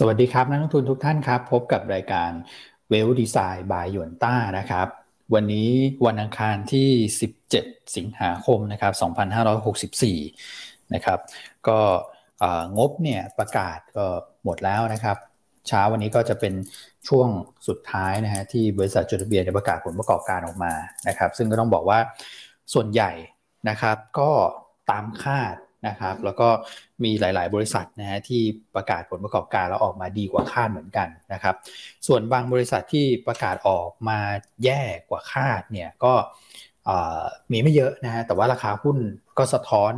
สวัสดีครับนักลงทุนทุกท่านครับ พบกับรายการเวลดีไซน์บายยวนต้านะครับ วันนี้วันอังคารที่ 17 สิงหาคมนะครับ2564 นะครับ ก็งบเนี่ยประกาศก็หมดแล้วนะครับ เช้าวันนี้ก็จะเป็นช่วงสุดท้ายนะฮะที่บริษัทจดทะเบียนประกาศผลประกอบการออกมานะครับ ซึ่งก็ต้องบอกว่าส่วนใหญ่นะครับก็ตามคาด นะครับ แล้วก็มีหลาย ๆ บริษัทนะฮะที่ประกาศผลประกอบการแล้วออกมาดีกว่าคาดเหมือนกันนะครับ ส่วนบางบริษัทที่ประกาศออกมาแย่กว่าคาดเนี่ยก็มีไม่เยอะนะฮะแต่ว่าราคาหุ้นก็สะท้อน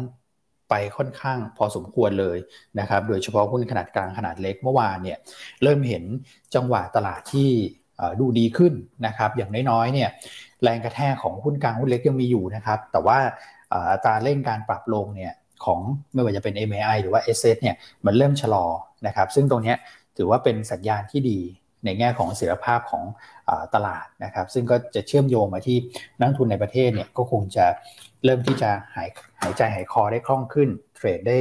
ไปค่อนข้างพอสมควรเลยนะครับ โดยเฉพาะหุ้นขนาดกลางขนาดเล็กเมื่อวานเนี่ยเริ่มเห็นจังหวะตลาดที่ดูดีขึ้นนะครับ อย่างน้อยๆเนี่ยแรงกระแทกของหุ้นกลางหุ้นเล็กยังมีอยู่นะครับ แต่ว่าอัตราเร่งการปรับลงเนี่ย ของไม่ว่าจะเป็น MAI หรือว่า s อเนี่ยมันเริ่มชะลอนะครับซึ่งตรงนี้ถือว่าเป็นสัญญาณที่ดีในแง่ของเสถียรภาพของอตลาดนะครับ ซึ่งก็จะเชื่อมโยงมาที่นักทุนในประเทศเนี่ยก็คงจะเริ่มที่จะหายหายใจหายคอได้คล่องขึ้น เทรดได้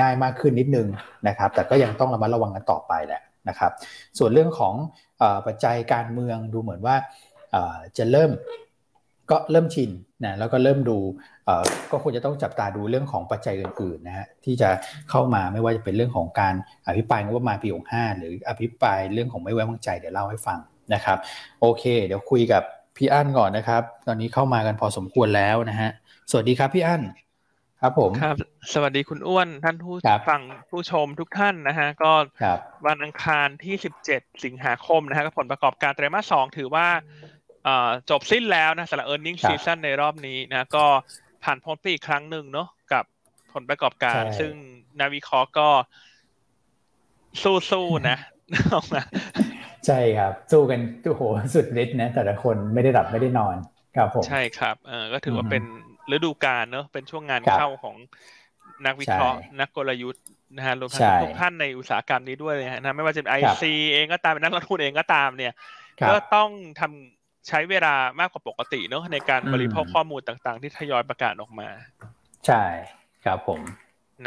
ง่ายมากขึ้นนิดนึงนะครับ แต่ก็ยังต้องระมัดระวังกันต่อไปแหละนะครับ ส่วนเรื่องของอปัจจัยการเมืองดูเหมือนว่าจะเริ่มก็เริ่มชิน นะแล้วก็เริ่มดูก็ควรจะต้องจับตาดูเรื่องของปัจจัยอื่นๆนะฮะที่จะเข้ามาไม่ว่าจะเป็นเรื่องของการอภิปรายงบประมาณปี65หรืออภิปรายเรื่องของไม่ไว้วางใจเดี๋ยวเล่าให้ฟังนะครับโอเค เดี๋ยวคุยกับพี่อั้นก่อนนะครับ ตอนนี้เข้ามากันพอสมควรแล้วนะฮะสวัสดีครับพี่อั้นครับผมครับ สวัสดีคุณอ้วนท่านผู้ฟังผู้ชมทุกท่านนะฮะก็วันอังคารที่ 17 สิงหาคมนะฮะผลประกอบการไตรมาสสองถือว่า จบสิ้นแล้วนะสำหรับ e a r n i n g season ในรอบนี้นะ ก็ผ่านพ้นไปอีกครั้งหนึ่งเนาะกับผลประกอบการ ซึ่งนาวิเคราะห์ก็สู้ๆนะออกมาใช่ครับ สู้กันโอ้โหสุดฤทธิ์นะ แต่ละคนไม่ได้หลับไม่ได้นอนครับผมใช่ครับเออก็ถือว่าเป็นฤดูกาลเนาะเป็นช่วงงานเข้าของนักวิเคราะห์นักกลยุทธ์นะฮะรวมทั้งทุกท่านในอุตสาหกรรมนี้ด้วยนะไม่ว่าจะเป็น IC เองก็ตามเป็นนักลงทุนเองก็ตามเนี่ย ก็ต้องทำ ใช้เวลามากกว่าปกติเนอะในการบริโภคข้อมูลต่าง ๆ ที่ทยอยประกาศออกมา ใช่ครับผม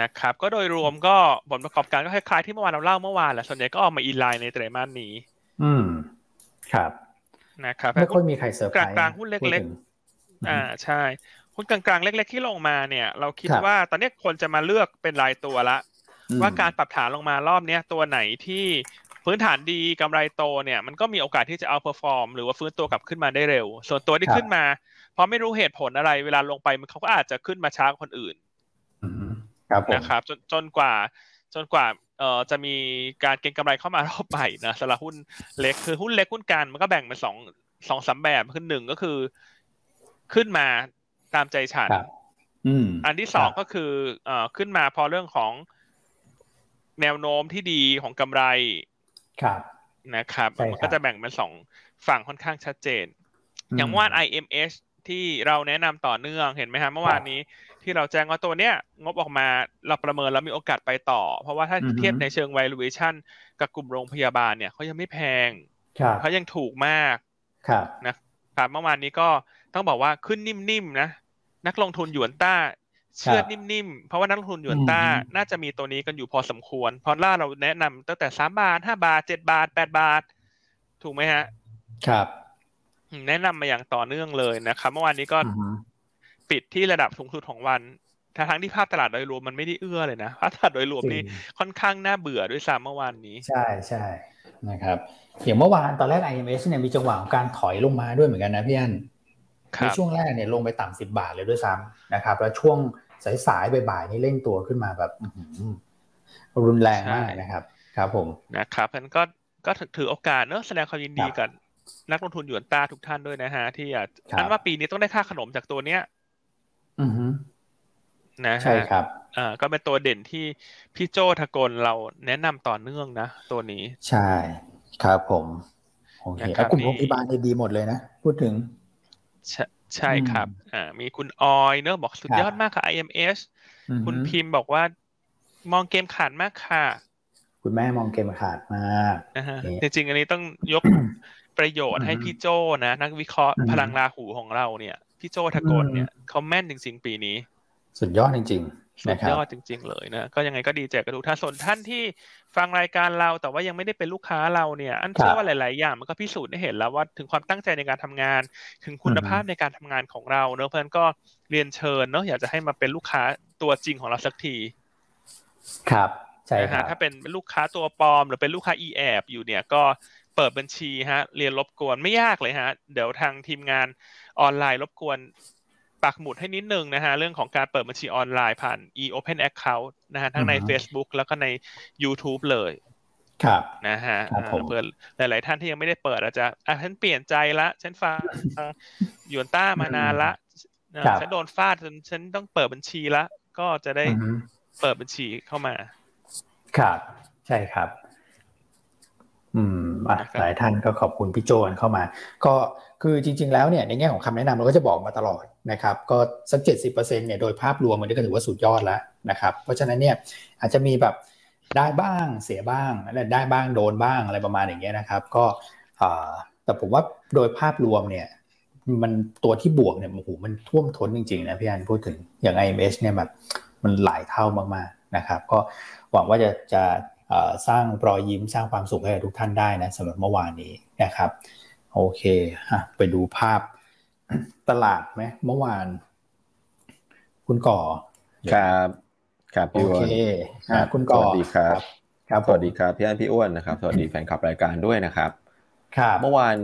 นะครับก็โดยรวมก็ผลประกอบการก็คล้ายๆที่เมื่อวานเราเล่าเมื่อวานแหละส่วนใหญ่ก็ออกมา in line ในไตรมาสนี้ อืมครับนะครับไม่ค่อยมีใครเซอร์ไพรส์กลางๆหุ้นเล็กๆอ่าใช่หุ้นกลางๆเล็ก ๆ ที่ลงมาเนี่ย เราคิดว่าตอนนี้คนจะมาเลือกเป็นรายตัวละ ว่าการปรับฐานลงมารอบนี้ตัวไหนที่ พื้นฐานดีกำไรโตเนี่ยมันก็มีโอกาสที่จะ outperform หรือว่าฟื้นตัวกลับขึ้นมาได้เร็ว ส่วนตัวที่ขึ้นมาเพราะไม่รู้เหตุผลอะไร เวลาลงไปมันเขาก็อาจจะขึ้นมาช้ากว่าคนอื่นนะครับจนจนกว่า จนกว่าเอ่อจะมีการเก็งกำไรเข้ามารอบใหม่นะสำหรับหุ้นเล็กคือหุ้นเล็กหุ้นกลางมันก็แบ่งเป็นสองสองสามแบบคือหนึ่งก็คือ ขึ้นมาตามใจฉันอันที่สองก็คือเอ่อขึ้นมาพอเรื่องของแนวโน้มที่ดีของกำไร ครับนะครับมันก็จะแบ่งเป็นสองฝั่งค่อนข้างชัดเจน อย่างเมื่อวาน IMS ที่เราแนะนำต่อเนื่องเห็นไหมฮะเมื่อวานนี้ที่เราแจ้งว่าตัวเนี้ยงบออกมาเราประเมินแล้วมีโอกาสไปต่อ เพราะว่าถ้าเทียบในเชิง valuation กับกลุ่มโรงพยาบาลเนี่ยเขายังไม่แพงเขายังถูกมากนะครับเมื่อวานนี้ก็ต้องบอกว่าขึ้นนิ่มๆนะนักลงทุนหยวนต้า เชื่อนิ่มๆ เพราะว่านักลงทุนหยวนต้า น่าจะมีตัวนี้กันอยู่พอสมควรเพราะล่าเราแนะนำตั้งแต่สามบาทห้าบาทเจ็ดบาทแปดบาท ถูกไหมฮะ ครับ แนะนำมาอย่างต่อเนื่องเลยนะครับเมื่อวานนี้ก็ปิดที่ระดับสูงสุดของวันทั้งที่ภาพตลาดโดยรวมมันไม่ได้เอื้อเลยนะภาพตลาดโดยรวมนี่ค่อนข้างน่าเบื่อด้วยซ้ำเมื่อวานนี้ ใช่ใช่นะครับอย่างเมื่อวานตอนแรก IMS เนี่ยมีจังหวะของการถอยลงมาด้วยเหมือนกันนะพี่อันในช่วงแรกเนี่ยลงไปต่ำสิบาทเลยด้วยซ้ำนะครับ แล้วช่วง สายๆบ่ายๆนี่เร่งตัวขึ้นมาแบบรุนแรงมากนะครับ ครับผมนะครับนั้นก็ก็ถือโอกาสเนอะแสดงความยินดีกับนักลงทุนหยวนต้าทุกท่านด้วยนะฮะ ที่อยากอันว่าปีนี้ต้องได้ค่าขนมจากตัวเนี้ย อือนะใช่ครับอ่าก็เป็นตัวเด่นที่พี่โจทกลเราแนะนำต่อเนื่องนะ ตัวนี้ ใช่ ครับผมโอเคกลุ่มโรงพยาบาลดีหมดเลยนะ พูดถึง ใช่ครับ อ่า มีคุณออยเนอะบอกสุดยอดมากค่ะ IMS คุณพิมพ์บอกว่า มองเกมขาดมากค่ะ คุณแม่มองเกมขาดมากจริงๆอันนี้ต้องยกประโยชน์ให้พี่โจนะ นักวิเคราะห์พลังราหูของเราเนี่ย พี่โจทกลเนี่ยเขาแม่นจริงๆปีนี้ สุดยอดจริงๆ สุดยอดจริง ๆ เลยนะก็ยังไงก็ดีใจกับทุกท่านส่วนท่านที่ฟังรายการเราแต่ว่ายังไม่ได้เป็นลูกค้าเราเนี่ยอันเชื่อว่าหลาย ๆ อย่างมันก็พิสูจน์ให้เห็นแล้วว่าถึงความตั้งใจในการทำงาน ถึงคุณภาพในการทำงานของเราเนอะเพราะฉะนั้นก็เรียนเชิญเนอะอยากจะให้มาเป็นลูกค้าตัวจริงของเราสักที ครับใช่ครับถ้าเป็นลูกค้าตัวปลอม หรือเป็นลูกค้าอีแอบอยู่เนี่ยก็เปิดบัญชีฮะ เรียนรบกวนไม่ยากเลยฮะ เดี๋ยวทางทีมงานออนไลน์รบกวน ปักหมุดให้นิดนึงนะฮะเรื่องของการเปิดบัญชีออนไลน์ผ่าน e-open account นะฮะทั้งใน Facebook แล้วก็ใน YouTube เลยครับนะฮะเพื่อหลาย ๆ ท่านที่ยังไม่ได้เปิดอาจจะอะฉันเปลี่ยนใจละ ฉันฟังยวนต้ามานานละฉันโดนฟาดจนฉันต้องเปิดบัญชีละ ก็จะได้เปิดบัญชีเข้ามา ครับ ใช่ครับ อืมหลายท่านก็ขอบคุณพี่โจนเข้ามา ก็ คือจริง ๆ แล้วเนี่ยในแง่ของคำแนะนำเราก็จะบอกมาตลอดนะครับก็สักเจ็ดสิบเปอร์เซ็นเนี่ยโดยภาพรวมมันก็ถือว่าสุดยอดแล้วนะครับเพราะฉะนั้นเนี่ยอาจจะมีแบบได้บ้างเสียบ้างและได้บ้างโดนบ้างอะไรประมาณอย่างเงี้ยนะครับ ก็แต่ผมว่าโดยภาพรวมเนี่ยมันตัวที่บวกเนี่ยโอ้โหมันท่วมท้นจริงๆนะพี่อันพูดถึงอย่าง IMH เนี่ยแบบมันหลายเท่ามากๆนะครับ ก็หวังว่าจะจะสร้างรอยยิ้มสร้างความสุขให้ทุกท่านได้นะสำหรับเมื่อวานนี้นะครับ โอเคฮะไปดูภาพตลาดไหมเมื่อวาน คุณก่อ ครับครับพี่อ้วนคุณก่อสวัสดีครับครับสวัสดีครับพี่อันพี่อ้วนนะครับสวัสดีแฟนคลับรายการด้วยนะครับครับเมื่อวาน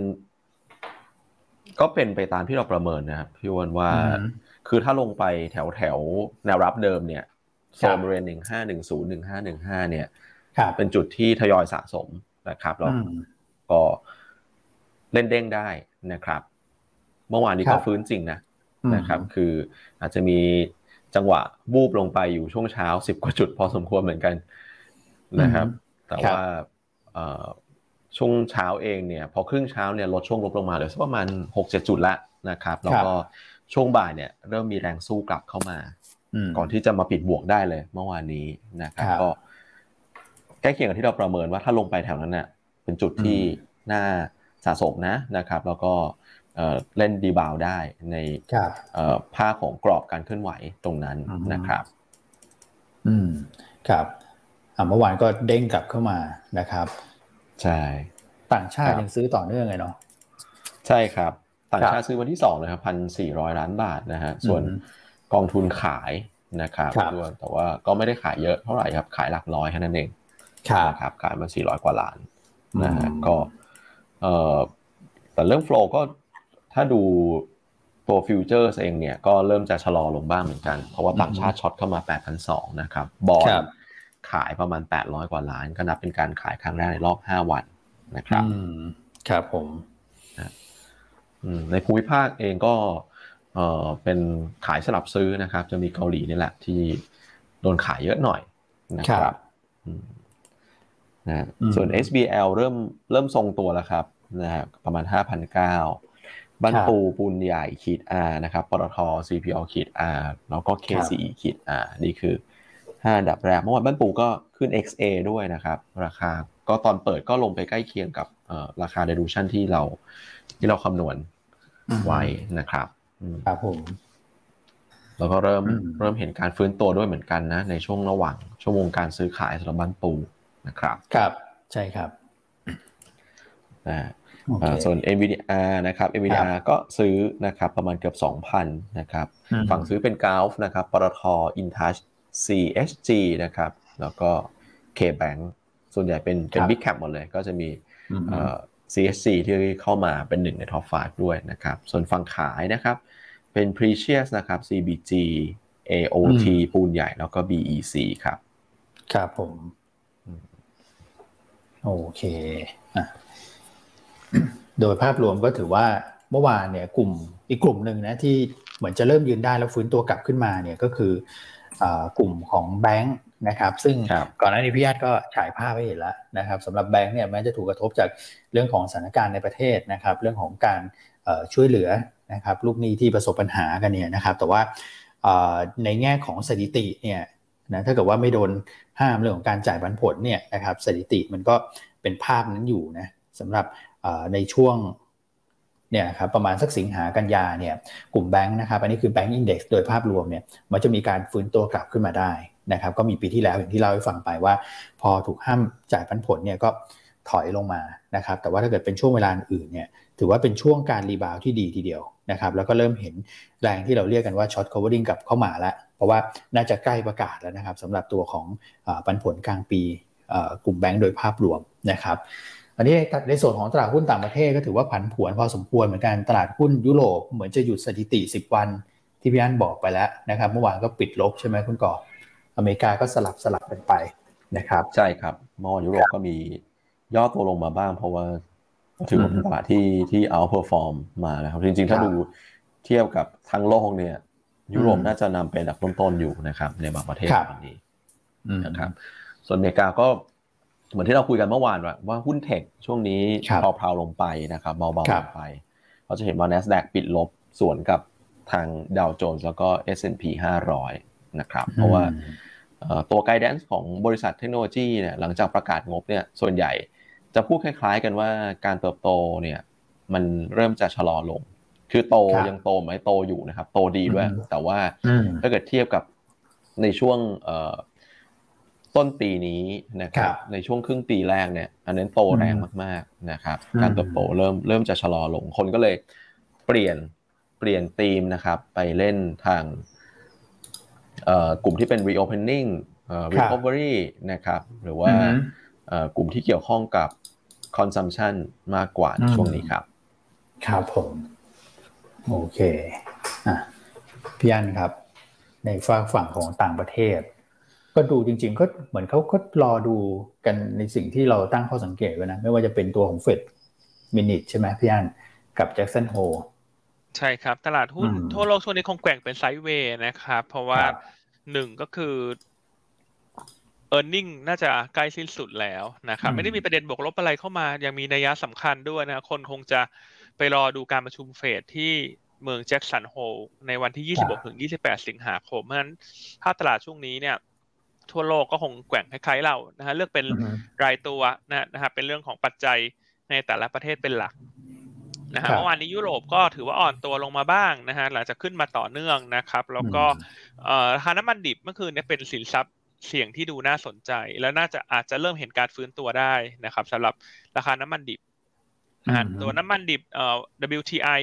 ก็เป็นไปตามที่เราประเมินนะครับพี่อ้วนว่า คือถ้าลงไปแถวแถวแนวรับเดิมเนี่ยโซนบริเวณหนึ่งห้าหนึ่งศูนย์หนึ่งห้าหนึ่งห้าเนี่ยเป็นจุดที่ทยอยสะสมนะครับแล้วก็ เล่นเด้งได้นะครับ เมื่อวานนี้ก็ฟื้นจริงนะนะครับ คืออาจจะมีจังหวะบูบลงไปอยู่ช่วงเช้าสิบกว่าจุดพอสมควรเหมือนกันนะครับ แต่ว่าช่วงเช้าเองเนี่ย พอครึ่งเช้าเนี่ยลดช่วงลบลงมาเหลือสักประมาณหกเจ็ดจุดละนะครับแล้วก็ช่วงบ่ายเนี่ย เริ่มมีแรงสู้กลับเข้ามาก่อนที่จะมาปิดบวกได้เลย เมื่อวานนี้นะครับก็ใกล้เคียงกับที่เราประเมินว่าถ้าลงไปแถวนั้นเน่ะเป็นจุดที่น่า สะสมนะนะครับ แล้วก็เล่นดีบาวได้ในภาคของกรอบการเคลื่อนไหวตรงนั้นนะครับ อืมครับเมื่อวานก็เด้งกลับเข้ามานะครับ ใช่ ต่างชาติยังซื้อต่อเนื่องไงเนาะใช่ครับ ต่างชาติซื้อวันที่สองเลยครับพันสี่ร้อยล้านบาทนะฮะส่วนกองทุนขายนะครับด้วยแต่ว่าก็ไม่ได้ขายเยอะเท่าไหร่ครับ ขายหลักร้อยแค่นั้นเองครับขายมาสี่ร้อยกว่าล้านนะฮะก็ เอ่อแต่เรื่อง flow ก็ถ้าดูตัว future เองเนี่ยก็เริ่มจะชะลอลงบ้างเหมือนกัน เพราะว่าต่างชาติ short เข้ามา 8,200 นะครับ บอลขายประมาณ 800 กว่าล้าน ก็นับเป็นการขายครั้งแรกในรอบ 5 วันนะครับครับผมในภูมิภาคเองก็เออเป็นขายสลับซื้อนะครับ จะมีเกาหลีนี่แหละที่โดนขายเยอะหน่อยนะครับ นะส่วน SBL เริ่มเริ่มทรงตัวแล้วครับนะฮะประมาณ5,900บ้านปูปูนใหญ่ขีด R นะครับปตท CPO ขีด R แล้วก็ KCE ขีด R นี่คือ5อันดับแรกเมื่อวานบ้านปูก็ขึ้น XA ด้วยนะครับ ราคาก็ตอนเปิดก็ลงไปใกล้เคียงกับราคา dilution ที่เราที่เราคำนวณไว้นะครับครับผมแล้วก็เริ่มเริ่มเห็นการฟื้นตัวด้วยเหมือนกันนะ ในช่วงระหว่างชั่วโมงการซื้อขายสำหรับบ้านปู นะครับครับใช่ครับส่วน NVDR นะครับ NVDR ก็ซื้อนะครับประมาณเกือบ 2,000 นะครับ ฝั่งซื้อเป็นกาฟนะครับปตท InTouch CSG นะครับ แล้วก็ KBank ส่วนใหญ่เป็นเป็น Big Cap หมดเลย ก็จะมี CSC ที่เข้ามาเป็นหนึ่งใน Top 5 ด้วยนะครับ ส่วนฝั่งขายนะครับ เป็น Precious นะครับ CBG AOT ปูนใหญ่แล้วก็ BEC ครับ ครับผม โอเคอะโดยภาพรวมก็ถือว่าเมื่อวานเนี่ยกลุ่มอีกกลุ่มหนึ่งนะที่เหมือนจะเริ่มยืนได้แล้วฟื้นตัวกลับขึ้นมาเนี่ยก็คือกลุ่มของแบงค์นะครับ ซึ่งก่อนหน้านี้พี่ญาติก็ฉายภาพให้เห็นแล้วนะครับสำหรับแบงค์เนี่ยแม้จะถูกกระทบจากเรื่องของสถานการณ์ในประเทศนะครับ เรื่องของการช่วยเหลือนะครับลูกหนี้ที่ประสบปัญหากันเนี่ยนะครับ แต่ว่าในแง่ของสถิติเนี่ยนะถ้าเกิดว่าไม่โดน ห้ามเรื่องของการจ่ายปันผลเนี่ยนะครับสถิติมันก็เป็นภาพนั้นอยู่นะสำหรับในช่วงเนี่ยครับประมาณสักสิงหากันยาเนี่ยกลุ่มแบงค์นะครับอันนี้คือแบงก์อินเด็กซ์โดยภาพรวมเนี่ยมันจะมีการฟื้นตัวกลับขึ้นมาได้นะครับก็มีปีที่แล้วอย่างที่เล่าให้ฟังไปว่า พอถูกห้ามจ่ายปันผลเนี่ยก็ ถอยลงมานะครับแต่ว่าถ้าเกิดเป็นช่วงเวลาอื่นเนี่ยถือว่าเป็นช่วงการรีบาวที่ดีทีเดียวนะครับแล้วก็เริ่มเห็นแรงที่เราเรียกกันว่า short covering กับเข้ามาแล้ว เพราะว่าน่าจะใกล้ประกาศแล้วนะครับสำหรับตัวของปันผลกลางปีกลุ่มแบงก์โดยภาพรวมนะครับอันนี้ในส่วนของตลาดหุ้นต่างประเทศก็ถือว่าผันผวนพอสมควรเหมือนกันตลาดหุ้นยุโรปเหมือนจะหยุดสถิติ 10 วันที่พี่อันบอกไปแล้วนะครับเมื่อวานก็ปิดลบใช่ไหมคุณก่ออเมริกาก็สลับสลับกันไปนะครับ ใช่ครับเมื่อวานยุโรปก็มี ย่อตัวลงมาบ้าง เพราะว่าถือว่าเป็นตลาดที่ที่ outperform มานะครับ จริง ๆ ถ้าดูเทียบกับทั้งโลกเนี่ย ยุโรปน่าจะนำเป็นอันดับต้นๆอยู่นะครับ ในบางประเทศตอนนี้นะครับ ส่วนอเมริกาก็เหมือนที่เราคุยกันเมื่อวานว่าว่าหุ้น tech ช่วงนี้เพลาๆลงไปนะครับเบาๆลงไป เราจะเห็นว่า NASDAQ ปิดลบส่วนกับทางดาวโจนส์แล้วก็ S&P 500 นะครับ เพราะว่าตัว guidance ของบริษัทเทคโนโลยีเนี่ยหลังจากประกาศงบเนี่ยส่วนใหญ่ จะพูดคล้าย ๆ กันว่าการเติบโตเนี่ยมันเริ่มจะชะลอลง คือโตยังโตไหมโตอยู่นะครับ โตดีด้วย แต่ว่าถ้าเกิดเทียบกับในช่วงต้นปีนี้นะครับ ในช่วงครึ่งปีแรกเนี่ย อันนั้นโตแรงมากๆนะครับ การเติบโตเริ่มเริ่มจะชะลอลง คนก็เลยเปลี่ยนเปลี่ยนธีมนะครับ ไปเล่นทางกลุ่มที่เป็น reopening recovery นะครับ หรือว่ากลุ่มที่เกี่ยวข้องกับ consumption มากกว่าในช่วงนี้ครับ ครับผม โอเคอะพี่อันครับ ในฝั่งฝั่งของต่างประเทศ ก็ดูจริง ๆ ก็เหมือนเขาก็รอดูกันในสิ่งที่เราตั้งข้อสังเกตไว้นะ ไม่ว่าจะเป็นตัวของเฟด minute ใช่ไหมพี่อันกับ Jackson Holeใช่ครับ ตลาดหุ้นทั่วโลกช่วงนี้คงแกว่งเป็น sideway นะครับ เพราะว่าหนึ่งก็คือ e a r n i n g น่าจะใกล้สิ้นสุดแล้วนะครับ ไม่ได้มีประเด็นบวกลบอะไรเข้ามา ยังมีนัยยะสำคัญด้วยนะ คนคงจะไปรอดูการประชุมเฟดที่เมืองแจ็คสันโฮในวันที่ 26 ถึง 28 สิงหาคม เพราะฉะนั้นถ้าตลาดช่วงนี้เนี่ย ทั่วโลกก็คงแกว่งคล้ายๆเรานะฮะเลือกเป็นรายตัวนะนะครับเป็นเรื่องของปัจจัยในแต่ละประเทศเป็นหลักนะฮะเมื่อวานนี้ยุโรปก็ถือว่าอ่อนตัวลงมาบ้างนะฮะหลังจากขึ้นมาต่อเนื่องนะครับ แล้วก็ราคาน้ำมันดิบเมื่อคืนนี้เป็นสินทรัพย์ เสี่ยงที่ดูน่าสนใจ แล้วน่าจะอาจจะเริ่มเห็นการฟื้นตัวได้นะครับสำหรับราคาน้ำมันดิบตัวน้ำมันดิบเอ่อ WTI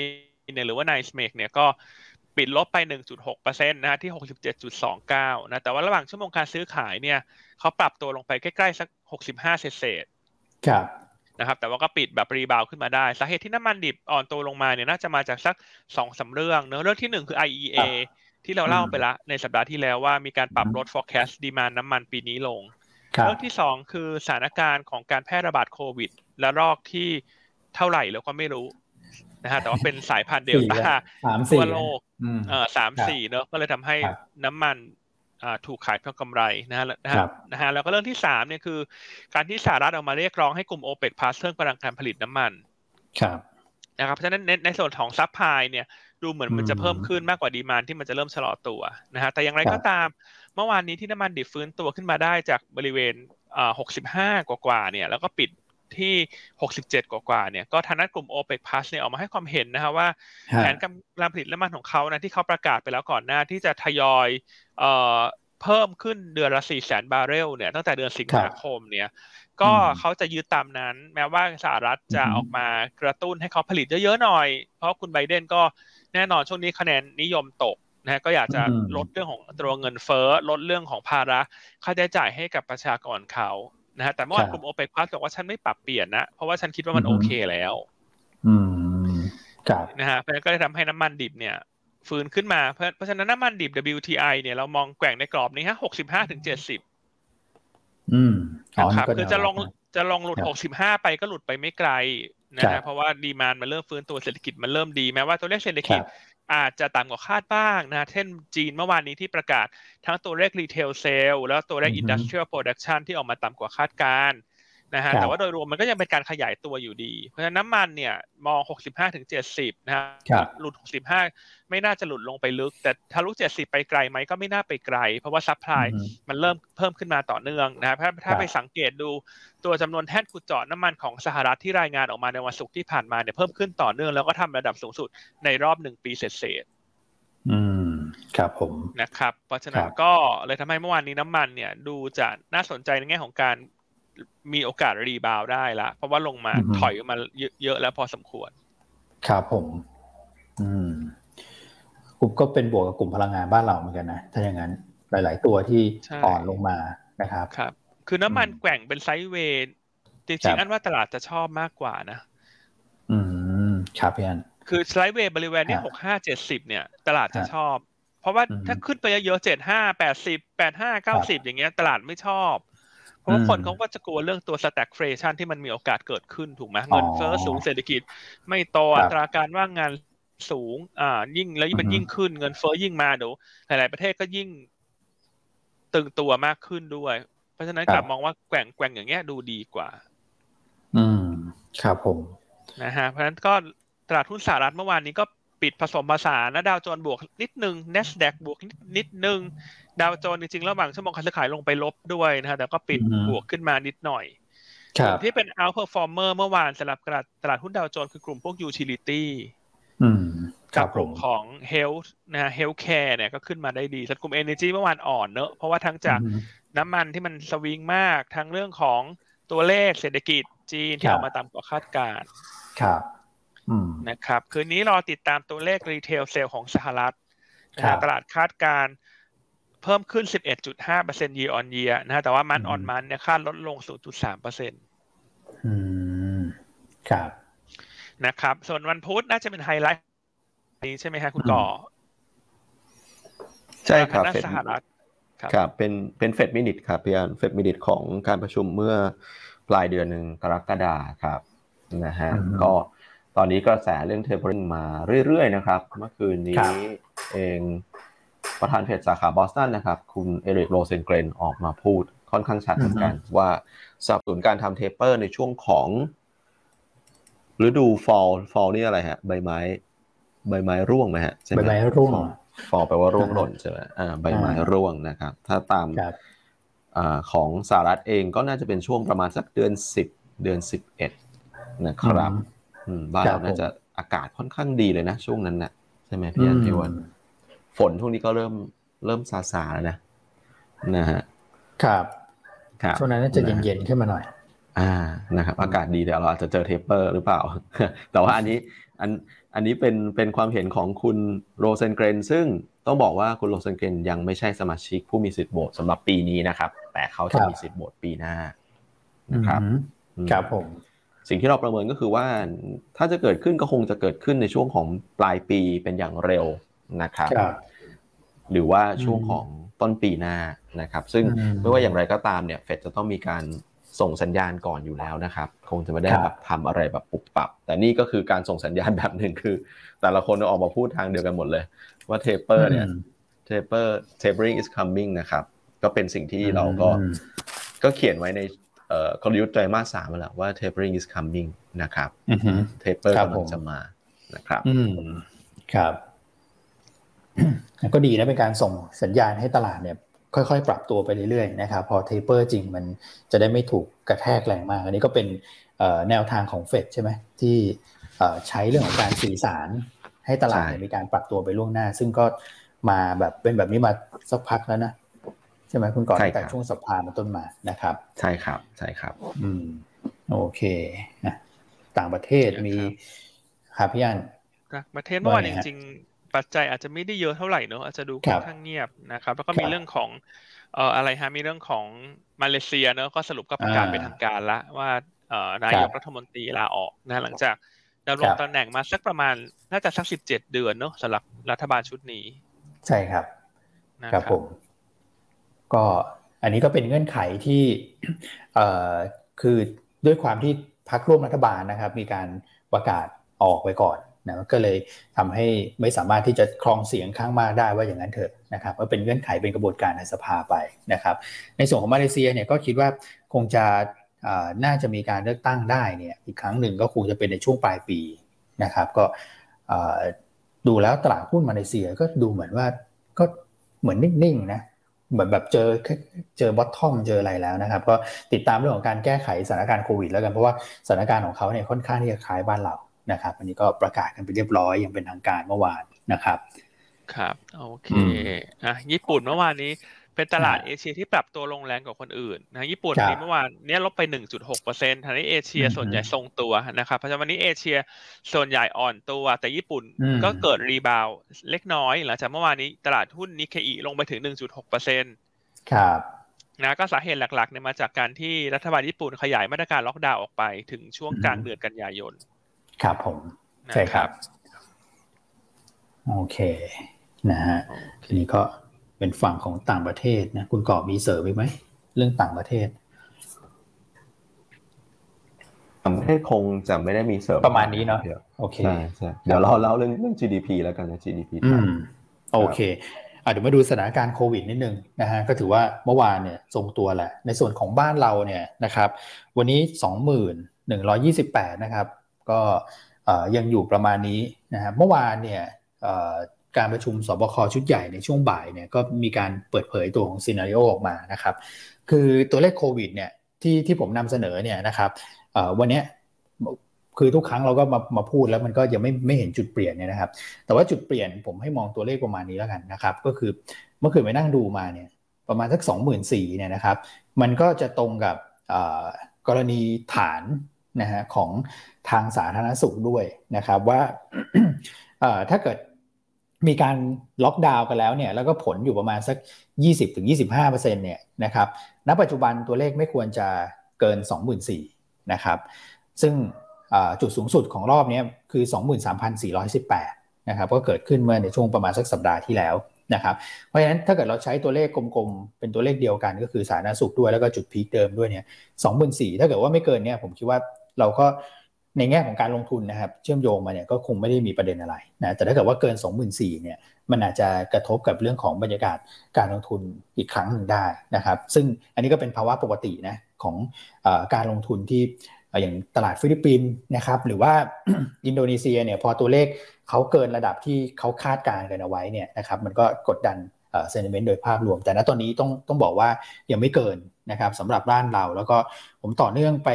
เนี่ยหรือว่า n i c e m a k เนี่ยก็ปิดลบไป 1.6%นะฮะที่ 67.29 นะแต่ว่าระหว่างชั่วโมงการซื้อขายเนี่ยเขาปรับตัวลงไปใกล้ๆสัก 65 เศษครับนะครับแต่ว่าก็ปิดแบบรีบาวขึ้นมาได้สาเหตุที่น้ำมันดิบอ่อนตัวลงมาเนี่ยน่าจะมาจากสักสองสาเรื่องเนื้อเรื่องที่หนึ่งคือ IEA ที่เราเล่าไปละในสัปดาห์ที่แล้วว่ามีการปรับลด forecast ดีมานน้ำมันปีนี้ลง เรื่องที่สองคือสถานการณ์ของการแพร่ระบาดโควิดและรอกที่เท่าไหร่เราก็ไม่รู้นะฮะแต่ว่าเป็นสายพันธุ์เดลต้าทั่วโลกเออสามสี่เนอะก็เลยทำให้น้ำมันถูกขายเพื่อกำไรนะฮะนะฮะนะฮะแล้วก็เรื่องที่สามเนี่ยคือ การที่สหรัฐออกมาเรียกร้องให้กลุ่มโอเปกพาสเพิ่มกำลังการผลิตน้ำมัน ครับนะครับเพราะฉะนั้นในในส่วนของ supply เนี่ย ดูเหมือนมันจะเพิ่มขึ้นมากกว่า demand ที่มันจะเริ่มชะลอตัวนะฮะแต่อย่างไรก็ตาม เมื่อวานนี้ที่น้ำมันดิบฟื้นตัวขึ้นมาได้จากบริเวณอ่าหกสิบห้ากว่าๆเนี่ยแล้วก็ปิดที่หกสิบเจ็ดกว่าๆเนี่ย ก็ทางด้านกลุ่ม OPEC Plus เนี่ยออกมาให้ความเห็นนะครับว่า แผนการผลิตน้ำมันของเขานะที่เขาประกาศไปแล้วก่อนหน้าที่จะทยอยเอ่อเพิ่มขึ้นเดือนละสี่แสนบาร์เรลเนี่ยตั้งแต่เดือนสิงหาคมเนี่ย ก็เขาจะยืดตามนั้น แม้ว่าสหรัฐจะออกมากระตุ้นให้เขาผลิตเยอะๆหน่อย เพราะคุณไบเดนก็ แน่นอนช่วงนี้คะแนนนิยมตกนะก็อยากจะลดเรื่องของตัวเงินเฟ้อลดเรื่องของภาระค่าใช้จ่ายให้กับประชากรเขานะฮะแต่เมื่อวานกลุ่มโอเปกพลัสบอกว่าฉันไม่ปรับเปลี่ยนนะ เพราะว่าฉันคิดว่ามันโอเคแล้ว อืมครับนะฮะเพราะฉะนั้นก็เลยทำให้น้ำมันดิบเนี่ยฟื้นขึ้นมาเพราะเพราะฉะนั้นน้ำมันดิบ WTI เนี่ยเรามองแกว่งในกรอบนี้ฮะหกสิบห้าถึงเจ็ดสิบอืมครับคือจะลงจะลงหลุดหกสิบห้าไปก็หลุดไปไม่ไกล นะฮะเพราะว่า demand มันเริ่มฟื้นตัวเศรษฐกิจมันเริ่มดีแม้ว่าตัวเลขเศรษฐกิจอาจจะต่ำกว่าคาดบ้างนะเช่นจีนเมื่อวานนี้ที่ประกาศทั้งตัวเลข retail sale แล้วตัวเลข industrial production ที่ออกมาต่ำกว่าคาดการณ์ นะฮะแต่ว่าโดยรวมมันก็ยังเป็นการขยายตัวอยู่ดี เพราะฉะนั้นน้ำมันเนี่ยมอง 65ถึง70 นะฮะหลุด 65 ไม่น่าจะหลุดลงไปลึก แต่ทะลุ 70 ไปไกลไหมก็ไม่น่าไปไกล เพราะว่า supplyมันเริ่มเพิ่มขึ้นมาต่อเนื่องนะครับถ้าถ้าไปสังเกตดูตัวจำนวนแท่นขุดเจาะน้ำมันของสหรัฐที่รายงานออกมาในวันศุกร์ที่ผ่านมาเนี่ยเพิ่มขึ้นต่อเนื่องแล้วก็ทำระดับสูงสุดในรอบหนึ่งปีเศษอืมครับผมนะครับ เพราะฉะนั้นก็เลยทำให้เมื่อวานนี้น้ำมันเนี่ย ดูจะน่าสนใจในแง่ของการ มีโอกาสรีบาวได้ละ เพราะว่าลงมาถอยมาเยอะแล้วพอสมควร ครับผม อืมกลุ่มก็เป็นบวกกับกลุ่มพลังงานบ้านเราเหมือนกันนะ ถ้าอย่างนั้น หลาย ๆ ตัวที่อ่อนลงมานะครับ ครับ คือน้ำมันแกว่งเป็น sideway จริงๆอันว่าตลาดจะชอบมากกว่านะ อืมครับพี่อันคือ sideway บริเวณนี้หกห้าเจ็ดสิบเนี่ย ตลาดจะชอบ เพราะว่าถ้าขึ้นไปเยอะๆเจ็ดห้าแปดสิบแปดห้าเก้าสิบอย่างเงี้ย ตลาดไม่ชอบ เพราะคนเขาก็จะกลัวเรื่องตัว stagflation ที่มันมีโอกาสเกิดขึ้นถูกไหมเงินเฟ้อสูงเศรษฐกิจ ไม่โตอัตราการว่างงานสูง อ่า ยิ่งแล้วยิ่งมันยิ่งขึ้นเงินเฟ้อยิ่งมาเดี๋ยวหลาย ๆ ประเทศก็ยิ่งตึงตัวมากขึ้นด้วย เพราะฉะนั้นกลับมองว่าแกว่งแกว่งอย่างเงี้ยดูดีกว่า อืมครับผมนะฮะเพราะฉะนั้นก็ตลาดหุ้นสหรัฐเมื่อวานนี้ก็ปิดผสมผสานนะดาวโจนบวกนิดนึง n นสแดกบวกนิดนึง ดาวโจนจริงๆระหว่างชั่วโมงการซื้อขายลงไปลบด้วยนะฮะแต่ก็ปิดบวกขึ้นมานิดหน่อยที่เป็น outperformer เมื่อวานสำหรับตลาดตลาดหุ้นดาวโจนคือกลุ่มพวก utility กับกลุ่มของ health นะฮะ healthcare เนี่ยก็ขึ้นมาได้ดีส่วนกลุ่ม energy เมื่อวานอ่อนเนอะ เพราะว่าทั้งจากน้ำมันที่มันสวิงมากทั้งเรื่องของตัวเลขเศรษฐกิจจีนที่ออกมาตามกว่าคาดการณ์ครับนะครับ คืนนี้รอติดตามตัวเลขรีเทลเซลของสหรัฐตลาดคาดการ เพิ่มขึ้น 11.5% year on year นะฮะแต่ว่า month on month เนี่ยคาดลดลง 0.3%อืม ครับ นะครับ ส่วนวันพุธน่าจะเป็นไฮไลท์นี้ใช่ไหมฮะคุณก่อ ใช่ครับสหรัฐครับ เป็น เป็นเฟด minute ครับพี่อันเฟด minute ของการประชุมเมื่อปลายเดือนหนึ่งกรกฎาครับ นะฮะ ก็ตอนนี้กระแสเรื่อง tapering มาเรื่อยๆ นะครับ เมื่อคืนนี้เอง ประธานเฟดสาขาบอสตันนะครับ คุณเอริกโรเซนเกรนออกมาพูดค่อนข้างชัดเหมือนกัน ว่าสนับสนุนการทำ taper ในช่วงของฤดู fall fall นี่อะไรฮะ ใบไม้ ใบไม้ร่วงไหมฮะใบไม้ร่วง fall แปลว่าร่วงหล่นใช่ไหมอ่าใบไม้ร่วงนะครับ ถ้าตามอ่าของสหรัฐเองก็น่าจะเป็นช่วงประมาณสักเดือนสิบเดือนสิบเอ็ดนะครับบ้านเราน่าจะอากาศค่อนข้างดีเลยนะ ช่วงนั้นนะใช่ไหมพี่อันพี่วัน ฝนช่วงนี้ก็เริ่มเริ่มซาซาแล้วนะนะฮะครับครับช่วงนั้นน่าจะเย็นๆขึ้นมาหน่อย อ่านะครับ อากาศดีเดี๋ยวเราอาจจะเจอ taper หรือเปล่า แต่ว่าอันนี้อันอันนี้เป็นเป็นความเห็นของคุณโรเซนเกรน ซึ่งต้องบอกว่าคุณโรเซนเกรนยังไม่ใช่สมาชิกผู้มีสิทธิ์โหวตสำหรับปีนี้นะครับ แต่เขาจะมีสิทธิ์โหวตปีหน้านะครับครับผมสิ่งที่เราประเมินก็คือว่าถ้าจะเกิดขึ้นก็คงจะเกิดขึ้นในช่วงของปลายปีเป็นอย่างเร็ว นะครับ หรือว่าช่วงของต้นปีหน้านะครับ ซึ่งไม่ว่าอย่างไรก็ตามเนี่ยเฟดจะต้องมีการส่งสัญญาณก่อนอยู่แล้วนะครับ คงจะไม่ได้แบบทำอะไรแบบปุบปับ แต่นี่ก็คือการส่งสัญญาณแบบหนึ่งคือ แต่ละคนออกมาพูดทางเดียวกันหมดเลย ว่าเทเปอร์เนี่ยเทเปอร์เทเปอร์ is coming นะครับ ก็เป็นสิ่งที่เราก็ก็เขียนไว้ในกลยุทธ์ไตรมาสสามแล้วว่า tapering is coming นะครับ taper กำลังจะมานะครับครับ ก็ดีนะเป็นการส่งสัญญาณให้ตลาดเนี่ยค่อยๆ ปรับตัวไปเรื่อยๆนะครับพอ taper จริงมันจะได้ไม่ถูกกระแทกแรงมาก อันนี้ก็เป็นแนวทางของเฟดใช่ไหมที่ใช้เรื่องของการสื่อสารให้ตลาดมีการปรับตัวไปล่วงหน้า ซึ่งก็มาแบบเป็นแบบนี้มาสักพักแล้วนะช่ไหมคุณก่อนแต่ช่วงสัปดาห์มาต้นมานะครับ ใช่ครับใช่ครับ อืมโอเคนะต่างประเทศมีครับพี่อันประเทศเมื่อวานจริงๆ ปัจจัยอาจจะไม่ได้เยอะเท่าไหร่เนอะอาจจะดูค่อนข้างเงียบนะครับ แล้วก็มีเรื่องของเอ่ออะไรฮะมีเรื่องของมาเลเซียเนอะก็สรุปก็ประกาศเป็นทางการละว่าเอ่อนายกรัฐมนตรีลาออกนะหลังจากดำรงตำแหน่งมาสักประมาณน่าจะสักสิบเจ็ดเดือนเนอะสำหรับรัฐบาลชุดนี้ ใช่ครับครับผม ก็อันนี้ก็เป็นเงื่อนไขที่คือด้วยความที่พักร่วมรัฐบาลนะครับ มีการประกาศออกไปก่อน นะก็เลยทำให้ไม่สามารถที่จะครองเสียงข้างมากได้ว่าอย่างนั้นเถอะนะครับก็เป็นเงื่อนไขเป็นกระบวนการในสภาไปนะครับในส่วนของมาเลเซียเนี่ยก็คิดว่าคงจะน่าจะมีการเลือกตั้งได้เนี่ยอีกครั้งหนึ่งก็คงจะเป็นในช่วงปลายปีนะครับก็ดูแล้วตลาดหุ้นมาเลเซียก็ดูเหมือนว่าก็เหมือนนิ่งๆนะเหมือนแบบเจอเจอบอททอมเจออะไรแล้วนะครับ ก็ติดตามเรื่องของการแก้ไขสถานการณ์โควิดแล้วกันเพราะว่าสถานการณ์ของเขาเนี่ยค่อนข้างที่จะคล้ายบ้านเรา นะครับอันนี้ก็ประกาศกันไปเรียบร้อยอย่างเป็นทางการเมื่อวานนะครับ ครับโอเคอะญี่ปุ่นเมื่อวานนี้เป็นตลาดเอเชียที่ปรับตัวลงแรงกว่าคนอื่นนะญี่ปุ่นนี้เมื่อวานเนี้ยลบไป 1.6เปอร์เซ็นต์ทางนี้เอเชียส่วนใหญ่ทรงตัวนะครับ เพราะฉะนั้นวันนี้เอเชียส่วนใหญ่อ่อนตัว แต่ญี่ปุ่นก็เกิด rebound เล็กน้อยหลังจากเมื่อวานนี้ตลาดหุ้นนิเคอีลงไปถึง 1.6เปอร์เซ็นต์ครับนะก็สาเหตุหลักๆเนี่ยมาจากการที่รัฐบาลญี่ปุ่นขยายมาตรการล็อกดาวน์ออกไปถึงช่วงกลางเดือนกันยายน ครับผมใช่ครับ โอเคนะฮะทีนี้ก็เป็นฝั่งของต่างประเทศนะ คุณก่อมีเสริมไหมเรื่องต่างประเทศต่างประเทศคงจะไม่ได้มีเสริมประมาณนี้เนาะโอเคใช่ใช่เดี๋ยวเราเล่าเรื่องเรื่อง GDP แล้วกันนะ GDP อืมโอเคอะเดี๋ยวมาดูสถานการณ์โควิดนิดนึงนะฮะก็ถือว่าเมื่อวานเนี่ยทรงตัวแหละ ในส่วนของบ้านเราเนี่ยนะครับ วันนี้สองหมื่นหนึ่งร้อยี่สิบแปดนะครับ ก็ยังอยู่ประมาณนี้นะฮะเมื่อวานเนี่ยการประชุมสบคชุดใหญ่ในช่วงบ่ายเนี่ยก็มีการเปิดเผยตัวของซีนารีโอออกมานะครับคือตัวเลขโควิดเนี่ยที่ที่ผมนำเสนอเนี่ยนะครับวันนี้คือทุกครั้งเราก็มามาพูดแล้วมันก็ยังไม่ไม่เห็นจุดเปลี่ยนเนี่ยนะครับ แต่ว่าจุดเปลี่ยนผมให้มองตัวเลขประมาณนี้แล้วกันนะครับ ก็คือเมื่อคืนไปนั่งดูมาเนี่ยประมาณสักสองหมื่นสี่เนี่ยนะครับ มันก็จะตรงกับกรณีฐานนะฮะของ ทางสาธารณสุขด้วยนะครับว่าถ้าเกิดมีการล็อกดาวน์กันแล้วเนี่ยแล้วก็ผลอยู่ประมาณสัก 20-25%เนี่ยนะครับณปัจจุบันตัวเลขไม่ควรจะเกิน 24,000นะครับซึ่งจุดสูงสุดของรอบนี้คือ 23,418นะครับก็เกิดขึ้นเมื่อในช่วงประมาณสักสัปดาห์ที่แล้วนะครับเพราะฉะนั้นถ้าเกิดเราใช้ตัวเลขกลมๆ เป็นตัวเลขเดียวกันก็คือสาธารณสุขด้วยแล้วก็จุด peak เดิมด้วยเนี่ย24,000ถ้าเกิดว่าไม่เกินเนี่ยผมคิดว่าเราก็ ในแง่ของการลงทุนนะครับเชื่อมโยงมาเนี่ยก็คงไม่ได้มีประเด็นอะไรนะแต่ถ้าเกิดว่าเกิน 24,000เนี่ยมันอาจจะกระทบกับเรื่องของบรรยากาศการลงทุนอีกครั้งหนึ่งได้นะครับ ซึ่งอันนี้ก็เป็นภาวะปกตินะของการลงทุนที่อย่างตลาดฟิลิปปินส์นะครับหรือว่าอินโดนีเซียเนี่ยพอตัวเลขเขาเกินระดับที่เขาคาดการณ์กันเอาไว้เนี่ยนะครับมันก็กดดันเซนิเมนต์โดยภาพรวม แต่ณตอนนี้ต้องต้องบอกว่ายังไม่เกินนะครับสำหรับบ้านเรา แล้วก็ผมต่อเนื่องไป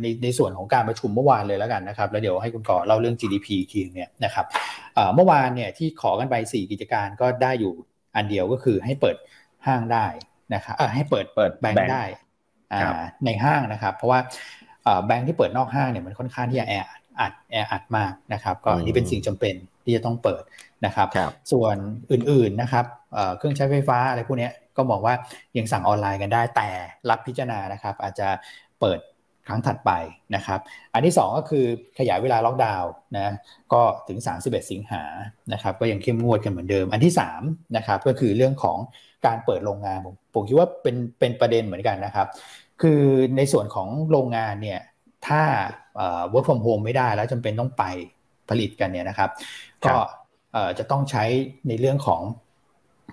ในในส่วนของการประชุมเมื่อวานเลยแล้วกันนะครับ แล้วเดี๋ยวให้คุณก่อเล่าเรื่อง GDP ทีเนี่ยนะครับเมื่อวานเนี่ยที่ขอกันไป 4 กิจการก็ได้อยู่อันเดียวก็คือให้เปิดห้างได้นะครับให้เปิดเปิดแบงค์ได้ในห้างนะครับ เพราะว่าแบงค์ที่เปิดนอกห้างเนี่ยมันค่อนข้างที่จะแออัดแออัดมากนะครับ ก็อันนี้เป็นสิ่งจำเป็นที่จะต้องเปิดนะครับ ส่วนอื่นๆนะครับเครื่องใช้ไฟฟ้าอะไรพวกนี้ก็บอกว่ายังสั่งออนไลน์กันได้แต่รับพิจารณานะครับ อาจจะเปิด ครั้งถัดไปนะครับ อันที่ 2 ก็คือขยายเวลาล็อกดาวน์นะก็ถึง 31 สิงหานะครับก็ยังเข้มงวดกันเหมือนเดิม อันที่3นะครับก็คือเรื่องของการเปิดโรงงานผมผมคิดว่าเป็นเป็นประเด็นเหมือนกันนะครับ คือในส่วนของโรงงานเนี่ยถ้า work from home ไม่ได้แล้วจำเป็นต้องไปผลิตกันเนี่ยนะครับ ก็จะต้องใช้ในเรื่องของ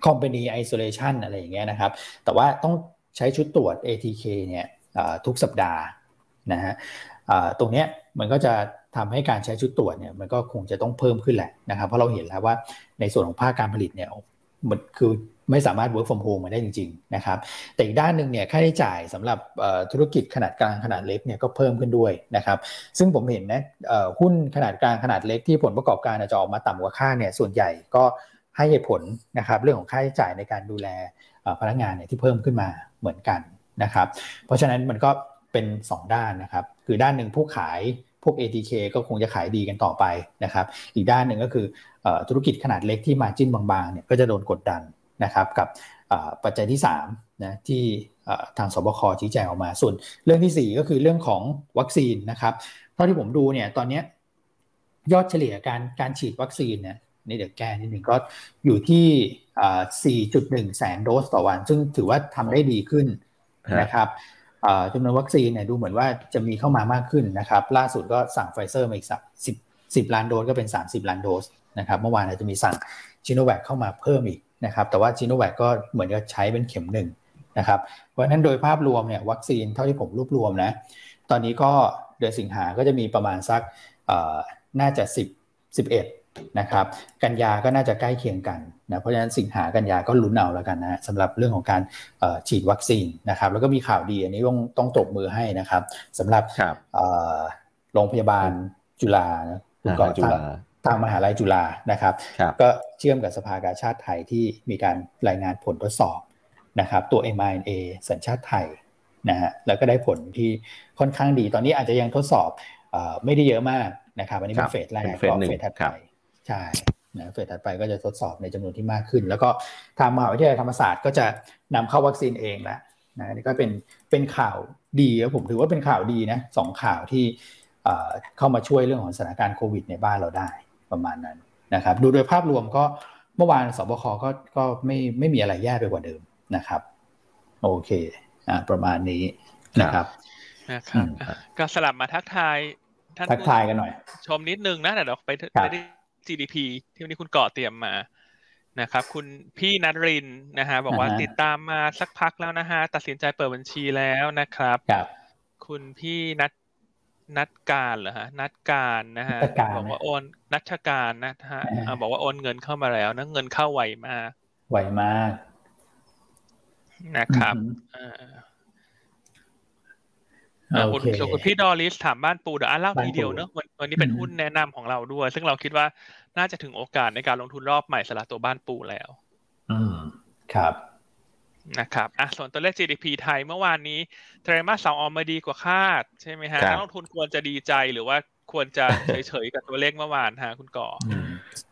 company isolation อะไรอย่างเงี้ยนะครับ แต่ว่าต้องใช้ชุดตรวจ ATK เนี่ยทุกสัปดาห์ นะฮะตรงเนี้ยมันก็จะทำให้การใช้ชุดตรวจเนี่ยมันก็คงจะต้องเพิ่มขึ้นแหละนะครับเพราะเราเห็นแล้วว่าในส่วนของภาคการผลิตเนี่ยมันคือไม่สามารถ work from home มาได้จริงๆนะครับแต่อีกด้านหนึ่งเนี่ยค่าใช้จ่ายสำหรับธุรกิจขนาดกลางขนาดเล็กเนี่ยก็เพิ่มขึ้นด้วยนะครับซึ่งผมเห็นนะหุ้นขนาดกลางขนาดเล็กที่ผลประกอบการจะออกมาต่ำกว่าค่าเนี่ยส่วนใหญ่ก็ให้เหตุผลนะครับเรื่องของค่าใช้จ่ายในการดูแลพนักงานเนี่ยที่เพิ่มขึ้นมาเหมือนกันนะครับเพราะฉะนั้นมันก็ เป็น 2 ด้านนะครับ คือด้านหนึ่งผู้ขายพวก ATK ก็คงจะขายดีกันต่อไปนะครับ อีกด้านหนึ่งก็คือธุรกิจขนาดเล็กที่มาจิ้นบางๆเนี่ยก็จะโดนกดดันนะครับกับปัจจัยที่3นะที่ทางสบคชี้แจงออกมา ส่วนเรื่องที่ 4 ก็คือเรื่องของวัคซีนนะครับเท่าที่ผมดูเนี่ยตอนนี้ยอดเฉลี่ยการการฉีดวัคซีนเนี่ยนี่เดี๋ยวแก้นิดหนึ่งก็อยู่ที่ 4.1 แสนโดสต่อวัน ซึ่งถือว่าทำได้ดีขึ้นนะครับ จำนวนวัคซีนเนี่ยดูเหมือนว่าจะมีเข้ามามากขึ้นนะครับ ล่าสุดก็สั่งไฟเซอร์มาอีกสักสิบสิบล้านโดสก็เป็น 30 ล้านโดสนะครับ เมื่อวานอาจจะมีสั่งซิโนแวคเข้ามาเพิ่มอีกนะครับ แต่ว่าซิโนแวคก็เหมือนจะใช้เป็นเข็มหนึ่งนะครับ เพราะฉะนั้นโดยภาพรวมเนี่ยวัคซีนเท่าที่ผมรวบรวมนะ ตอนนี้ก็เดือนสิงหาก็จะมีประมาณสักน่าจะ 10 11 นะครับกันยาก็น่าจะใกล้เคียงกันนะเพราะฉะนั้นสิงหากันยาก็ลุ้นเอาแล้วกันนะสำหรับเรื่องของการฉีดวัคซีนนะครับแล้วก็มีข่าวดีอันนี้ต้องต้องตบมือให้นะครับสำหรับโรงพยาบาลจุฬานะคุณก่อจุฬาทางมหาลัยจุฬานะครับ ก็เชื่อมกับสภากาชาติไทยที่มีการรายงานผลทดสอบนะครับตัว mRNA สัญชาติไทยนะฮะแล้วก็ได้ผลที่ค่อนข้างดี ตอนนี้อาจจะยังทดสอบอไม่ได้เยอะมากนะครับอันนี้เป็นเฟสแรกก็เฟสถัดไป ใช่นะเฟสถัดไปก็จะทดสอบในจำนวนที่มากขึ้น แล้วก็ทางมหาวิทยาลัยธรรมศาสตร์ก็จะนำเข้าวัคซีนเองแล้วนะนี่ก็เป็นเป็นข่าวดีผมถือว่าเป็นข่าวดีนะสองข่าวที่เข้ามาช่วยเรื่องของสถานการณ์โควิดในบ้านเราได้ประมาณนั้นนะครับดูโดยภาพรวมก็เมื่อวานสบคก็ก็ไม่ไม่มีอะไรแย่ไปกว่าเดิมนะครับ โอเคอ่าประมาณนี้นะครับนะครับก็สลับมาทักทายทักทายกันหน่อย ชมนิดนึงนะเดี๋ยวไปไปที่ GDP ที่วันนี้คุณเกาะเตรียมมานะครับ คุณพี่นัทรินนะฮะบอกว่าติดตามมาสักพักแล้วนะฮะตัดสินใจเปิดบัญชีแล้วนะครับคุณพี่นัทนัดการเหรอฮะนัดการนะฮะบอกว่าโอนนัชการนะฮะบอกว่าโอนเงินเข้ามาแล้วนะเงินเข้าไวมากไวมากนะครับ คุณคุณพี่ดอริสถามบ้านปูเดี๋ยวอ่านเล่าทีเดียวเนอะวันนี้เป็นหุ้นแนะนำของเราด้วย ซึ่งเราคิดว่าน่าจะถึงโอกาสในการลงทุนรอบใหม่สำหรับตัวบ้านปูแล้ว อืมครับนะครับอะส่วนตัวเลข GDP ไทยเมื่อวานนี้ไตรมาสสองออกมาดีกว่าคาด ใช่ไหมฮะนักลงทุนควรจะดีใจหรือว่าควรจะเฉยๆกับตัวเลขเมื่อวานฮะคุณก่อ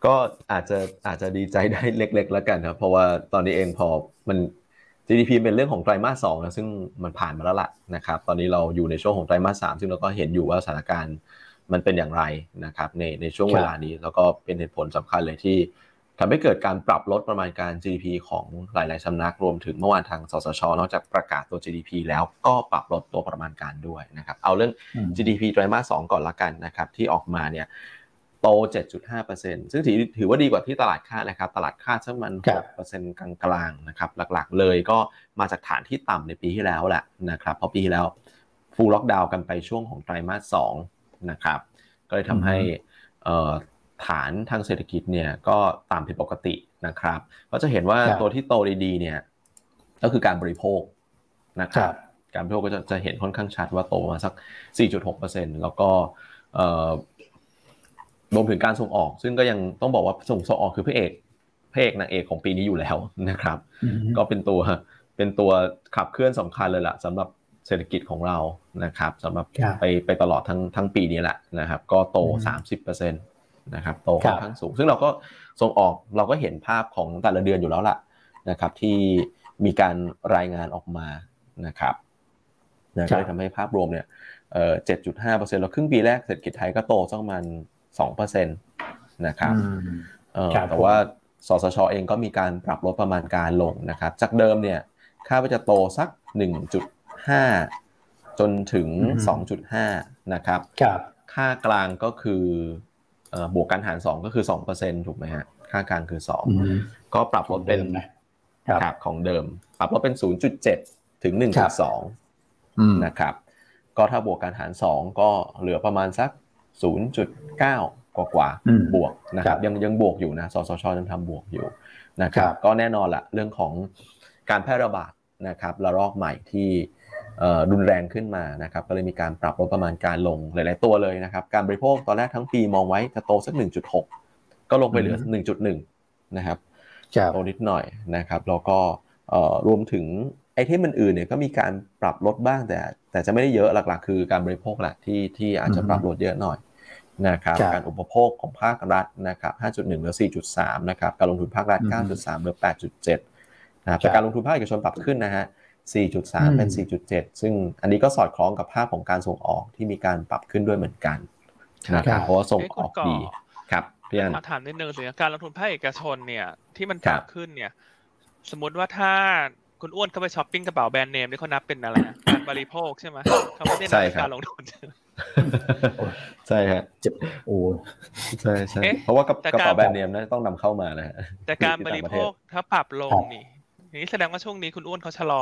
ก็อาจจะอาจจะดีใจได้เล็ก ๆ แล้วกันครับเพราะว่าตอนนี้เองพอมัน GDP เป็นเรื่องของไตรมาสสองนะซึ่งมันผ่านมาแล้วล่ะนะครับ ตอนนี้เราอยู่ในช่วงของไตรมาสสามซึ่งเราก็เห็นอยู่ว่าสถานการณ์มันเป็นอย่างไรนะครับในในช่วงเวลานี้แล้วก็เป็นเหตุผลสำคัญเลยที่ทำให้เกิดการปรับลดประมาณการ GDP ของหลาย ๆสำนักรวมถึงเมื่อวานทางสสชนอกจากประกาศตัว GDP แล้วก็ปรับลดตัวประมาณการด้วยนะครับ เอาเรื่อง GDP ไตรมาส2ก่อนละกันนะครับที่ออกมาเนี่ย โต 7.5%ซึ่งถือถือว่าดีกว่าที่ตลาดคาดนะครับ ตลาดคาดสักมัน6%กลางๆนะครับ หลักๆเลยก็มาจากฐานที่ต่ำในปีที่แล้วแหละนะครับ เพราะปีที่แล้วฟูลล็อกดาวน์กันไปช่วงของไตรมาส2นะครับ ก็เลยทำให้ฐานทางเศรษฐกิจเนี่ยก็ตามผิดปกตินะครับ ก็จะเห็นว่าตัวที่โตดีๆเนี่ยก็คือการบริโภคนะครับ การบริโภคก็จะจะเห็นค่อนข้างชัดว่าโตมาสัก 4.6%แล้วก็ รวมถึงการส่งออก ซึ่งก็ยังต้องบอกว่าส่งส่งออกคือพระเอกพระเอกนางเอกของปีนี้อยู่แล้วนะครับ ก็เป็นตัวเป็นตัวขับเคลื่อนสำคัญเลยล่ะสำหรับเศรษฐกิจของเรานะครับสำหรับไปไปตลอดทั้งทั้งปีนี้แหละนะครับ ก็โต 30%นะครับโตค่อนข้างสูง ซึ่งเราก็ส่งออกเราก็เห็นภาพของแต่ละเดือนอยู่แล้วล่ะนะครับ ที่มีการรายงานออกมานะครับนะก็เลยทำให้ภาพรวมเนี่ยเอ่อเจ็ดจุดห้าเปอร์เซ็นต์เราครึ่งปีแรกเศรษฐกิจไทยก็โตสักประมาณ สองเปอร์เซ็นต์นะครับเออแต่ว่าสสชเองก็มีการปรับลดประมาณการลงนะครับ จากเดิมเนี่ยคาดว่าจะโตสักหนึ่งจุดห้าจนถึงสองจุดห้านะครับค่ากลางก็คือบวกกันหารสองก็คือสองเปอร์เซ็นถูกไหมฮะค่ากลางคือสองก็ปรับลดเป็นครับของเดิม ปรับลดเป็นศูนย์จุดเจ็ดถึงหนึ่งจุดสองนะครับ ก็ถ้าบวกกันหารสองก็เหลือประมาณสัก ศูนย์จุดเก้ากว่ากว่าบวกนะครับยังยังบวกอยู่นะสสชยังทำบวกอยู่นะครับก็แน่นอนละเรื่องของการแพร่ระบาดนะครับระลอกใหม่ที่รุนแรงขึ้นมานะครับก็เลยมีการปรับลดประมาณการลงหลาย ๆ ตัวเลยนะครับการบริโภคตอนแรกทั้งปีมองไว้จะโตสัก 1.6 ก็ลงไปเหลือ 1.1 นะครับโตนิดหน่อยนะครับแล้วก็รวมถึง ไอเทมอื่นๆเนี่ยก็มีการปรับลดบ้างแต่ แต่จะไม่ได้เยอะหลักๆ คือการบริโภคแหละที่ที่อาจจะปรับลดเยอะหน่อยนะครับการอุปโภคของภาครัฐนะครับ5.1เหลือ4.3นะครับการลงทุนภาครัฐ 9.3เหลือ8.7นะครับแต่การลงทุนภาคเอกชนปรับขึ้นนะฮะ4.3 เป็น 4.7 ซึ่งอันนี้ก็สอดคล้องกับภาพของการส่งออกที่มีการปรับขึ้นด้วยเหมือนกันนะครับเพราะว่าส่งออกดีครับพี่อันถามนิดนึงสิการลงทุนภาคเอกชนเนี่ยที่มันปรับขึ้นเนี่ย สมมติว่าถ้า คุณอ้วนเข้าไปช้อปปิ้งกระเป๋าแบรนด์เนมนี่เขานับเป็นอะไรการบริโภคใช่ไหมเขาไม่ได้นับการลงทุนใช่ฮะเจ็บโอ้ใช่ใช่เพราะว่ากระเป๋าแบรนด์เนมนั้นต้องนำเข้ามานะฮะแต่การบริโภคถ้าปรับลงนี่อย่างนี้แสดงว่าช่วงนี้คุณอ้วนเขาชะลอ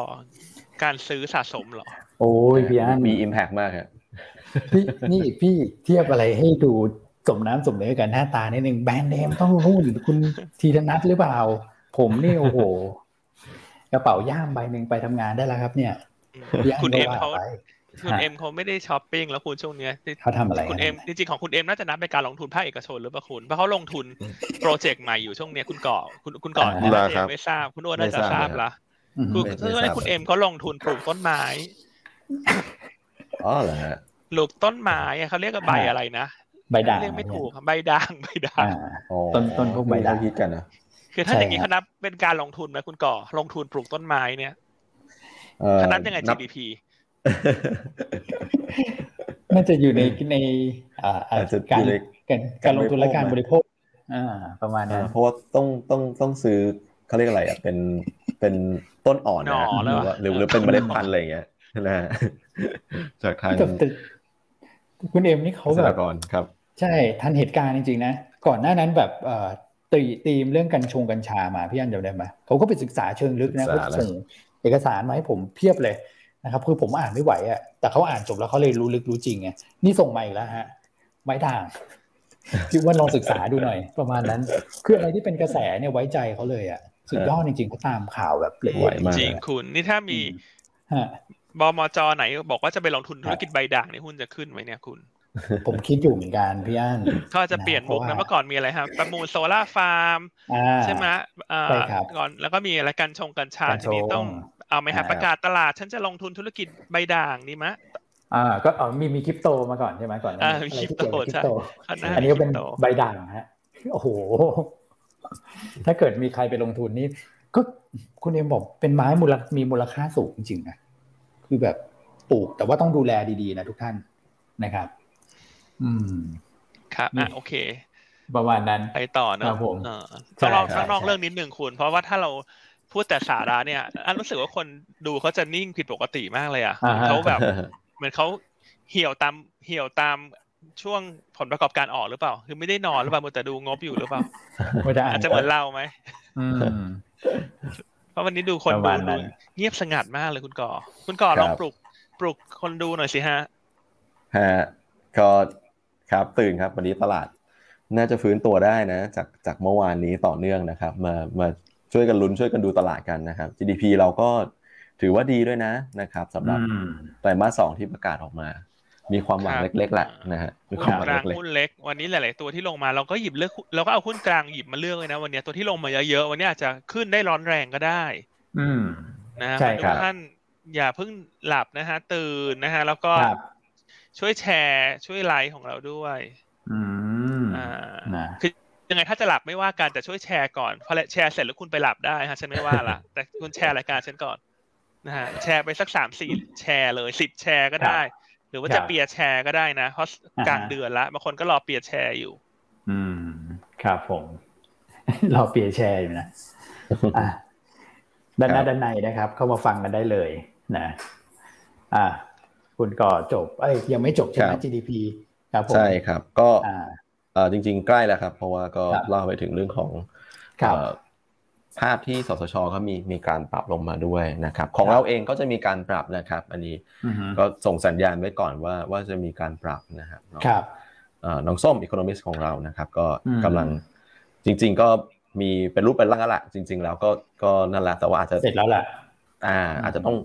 การซื้อสะสมเหรอ โอ้ยพี่อันมีอิมแพกมากครับพี่นี่พี่เทียบอะไรให้ดูสมน้ำสมเนื้อกันหน้าตานิดนึงแบรนด์เนมต้องรุ่นคุณทีธนัทหรือเปล่า ผมนี่โอ้โห กระเป๋าย่ามใบหนึ่งไปทำงานได้แล้วครับ เนี่ยพี่นคุณก็เอ็มว่เขาไปคุณเอ็มเขาไม่ได้ช้อปปิ้งแล้วคุณช่วงเนี้ยเขาทำอะไรคุณเอ็มจริงๆของคุณเอ็มน่าจะนับเป็นการลงทุนภาคเอกชนหรือเปล่าคุณเพราะเขาลงทุนโปรเจกต์ใหม่อยู่ช่วงเนี้ยคุณก่อคุณคุณก่ออ่าน่าครัจะบไม่ทราบ คุณอ้วนน่าจะทราบละอืมคือไม่ไม่ช่วงทรานี้บคุณเอ็มเขาลงทุนปลูกต้นไม้อ๋อเหรอฮะปลูกต้นไม้อะเขาเรียกว่าใบอะไรนะใบด่างเรียกไม่ถูกใบด่างใบด่างอ่าอ๋อต้นต้นพวกใบด่างเขาฮิตกันนะ คือถ้าใช่อย่างนี้ครับเขานับเป็นการลงทุนไหมคุณก่อ ลงทุนปลูกต้นไม้เนี่ยเอ่อเขานับยังไงนับ GDP น่าจะอยู่ในในอ่าอาอาจจะการอยู่ในการการลงทุนและการบริโภคอ่าประมาณอ่านั้นเพราะว่าต้องต้องต้องซื้อเขาเรียกอะไรอะเป็นเป็นต้นอ่อนนะฮะหน่อหแล้รืวออะว่าหรือหรือเป็นเมล็ดพันธุ์อะไรอย่างเงี้ยนะฮะจากทางแต่แต่คุณเอ็มนี่เขาเกษแบตรบกรครับ ใช่ทันเหตุการณ์จริงๆนะก่อนหน้านั้นแบบเอ่อ ตีตีมเรื่องกัญชงกัญชามาพี่อันจำได้ไหมเขาก็ไปศึกษาเชิงลึกนะศึเขากษาแล้วส่งเอกสารมาให้ผมเพียบเลยนะครับคือผมอ่านไม่ไหวอะแต่เขาอ่านจบแล้วเขาเลยรู้ลึกรู้จริงไงนี่ส่งมาอีกแล้วฮะไม้ด่างพี่อ้วนว่าลองศึกษาดูหน่อย ประมาณนั้นคืออะไรที่เป็นกระแสเนี่ยไว้ใจเขาเลยอะสุดยอดจริงๆเขาตามข่าวแบบละเอียดไหวมากจริงคุณนี่ถ้ามีฮะบมจไหนบอกว่าจะไปลงทุนธุรกิจใบด่างนี่หุ้นจะขึ้นไหมเนี่ยคุณ ผมคิดอยู่เหมือนกันพี่อันเขาอาจจะเปลี่ยนมุกนะเพราะว่าเมื่อก่อนมีอะไรครับ ประมูลโซล่าร์ฟาร์มอ่าใช่ไหมอ่าใช่ครับก่อนแล้วก็มีอะไรกันชงกัญชากัญชงทีนี้ต้องเอาไหมครับอ่าประกาศตลาด ฉันจะลงทุนธุรกิจใบด่างดีมะอ่าก็เออมีมีคริปโตมาก่อนใช่ไหมก่อนหน้าอ่านี้มีอะไรที่เกี่ยวกับคริคริปปโตโตข้างหน้าอันนี้ก็เป็นคริปโตใบด่างฮะโอ้โห ถ้าเกิดมีใครไปลงทุนนี่ก็คุณเอ็มบอกเป็นไม้มูลค่ามีมูลค่าสูงจริงๆนะคือแบบปลูกแต่ว่าต้องดูแลดีๆนะทุกท่านนะครับ อืม ครับนี่อะโอเค ประมาณนั้นไปต่อเนครัอะบผมเออใช่ต้องลองใช่ต้องลองใช่เรื่องนิดหนึ่งคุณ เพราะว่าถ้าเราพูดแต่สาระเนี่ยอันรู้สึกว่าคนดูเขาจะนิ่งผิดปกติมากเลยอะอ่าฮะเขาแบบ เหมือนเขาเหี่ยวตามเหี่ยวตามช่วงผลประกอบการออกหรือเปล่า คือไม่ได้นอนหรือเปล่ามัวแต่ดูงบอยู่หรือเปล่าไม่ได้อ่าอาจจะเหมือนเราไหมอืมเพราะวันนี้ดูคนประดูมาณนั้ดูนเงียบสงัดมากเลยคุณก่อ คุณก่อครับลองปลุกปลุกคนดูหน่อยสิฮะฮะก็ ครับ ตื่นครับวันนี้ตลาดน่าจะฟื้นตัวได้นะ จากจากเมื่อวานนี้ต่อเนื่องนะครับ มามาช่วยกันลุ้นช่วยกันดูตลาดกันนะครับ GDP เราก็ถือว่าดีด้วยนะนะครับสำหรับอืมไตรมาสสองที่ประกาศออกมา มีความหวังครับเล็กๆแหละนะฮะมีความหวังหุ้นกลางเล็กหุ้นเล็ก วันนี้หลาย ๆ ตัวที่ลงมาเราก็หยิบเลือกเราก็เอาหุ้นกลางหยิบมาเลือกเลยนะ วันนี้ตัวที่ลงมาเยอะๆวันนี้อาจจะขึ้นได้ร้อนแรงก็ได้ อืมนะฮะใช่ทุครักบท่านอย่าเพิ่งหลับนะฮะตื่นนะฮะแล้วก็ครับ ช่วยแชร์ช่วยไลค์ของเราด้วย อืมอ่านะคือยังไงถ้าจะหลับไม่ว่ากันแต่ช่วยแชร์ก่อนพอแชร์เสร็จแล้วคุณไปหลับได้ฮะฉันไม่ว่าละแต่คุณแชร์รายการฉันก่อนนะฮะแชร์ไปสักสามสี่แชร์เลยสิบแชร์ก็ได้ หรือว่าครัจะบเปียร์แชร์ก็ได้นะเพราะอ่าฮะกลางเดือนละบางคนก็รอเปียร์แชร์อยู่ อืมครับผมเราเปียร์แชร์อยู่นะอะด้านหน้าด้านในนะครับ เข้ามาฟังกันได้เลย นะ อะ คุณก็จบเอ้ยยังไม่จบใช่ไหมครับ GDP ครับผมๆใช่ครับก็อ่าเอ่อจริงๆ ใกล้แล้วครับ เพราะว่าก็ครับเล่าไปถึงเรื่องของครับเอ่อภาพที่สสชเขามีมีการปรับลงมาด้วยนะครับ ของครับเราเองก็จะมีการปรับนะครับ อันนี้อือฮึก็ส่งสัญญาณไว้ก่อนว่าว่าจะมีการปรับนะครับเนาะครับเอ่อน้องส้มอีโคโนมิสของเรานะครับ ก็อืมกำลังจริง ๆ ก็มีเป็นรูปเป็นร่างแล้วล่ะจริง ๆ แล้วก็ก็นั่นแหละแต่ว่าอาจจะเสร็จแล้วแหละอ่า อาจจะต้อง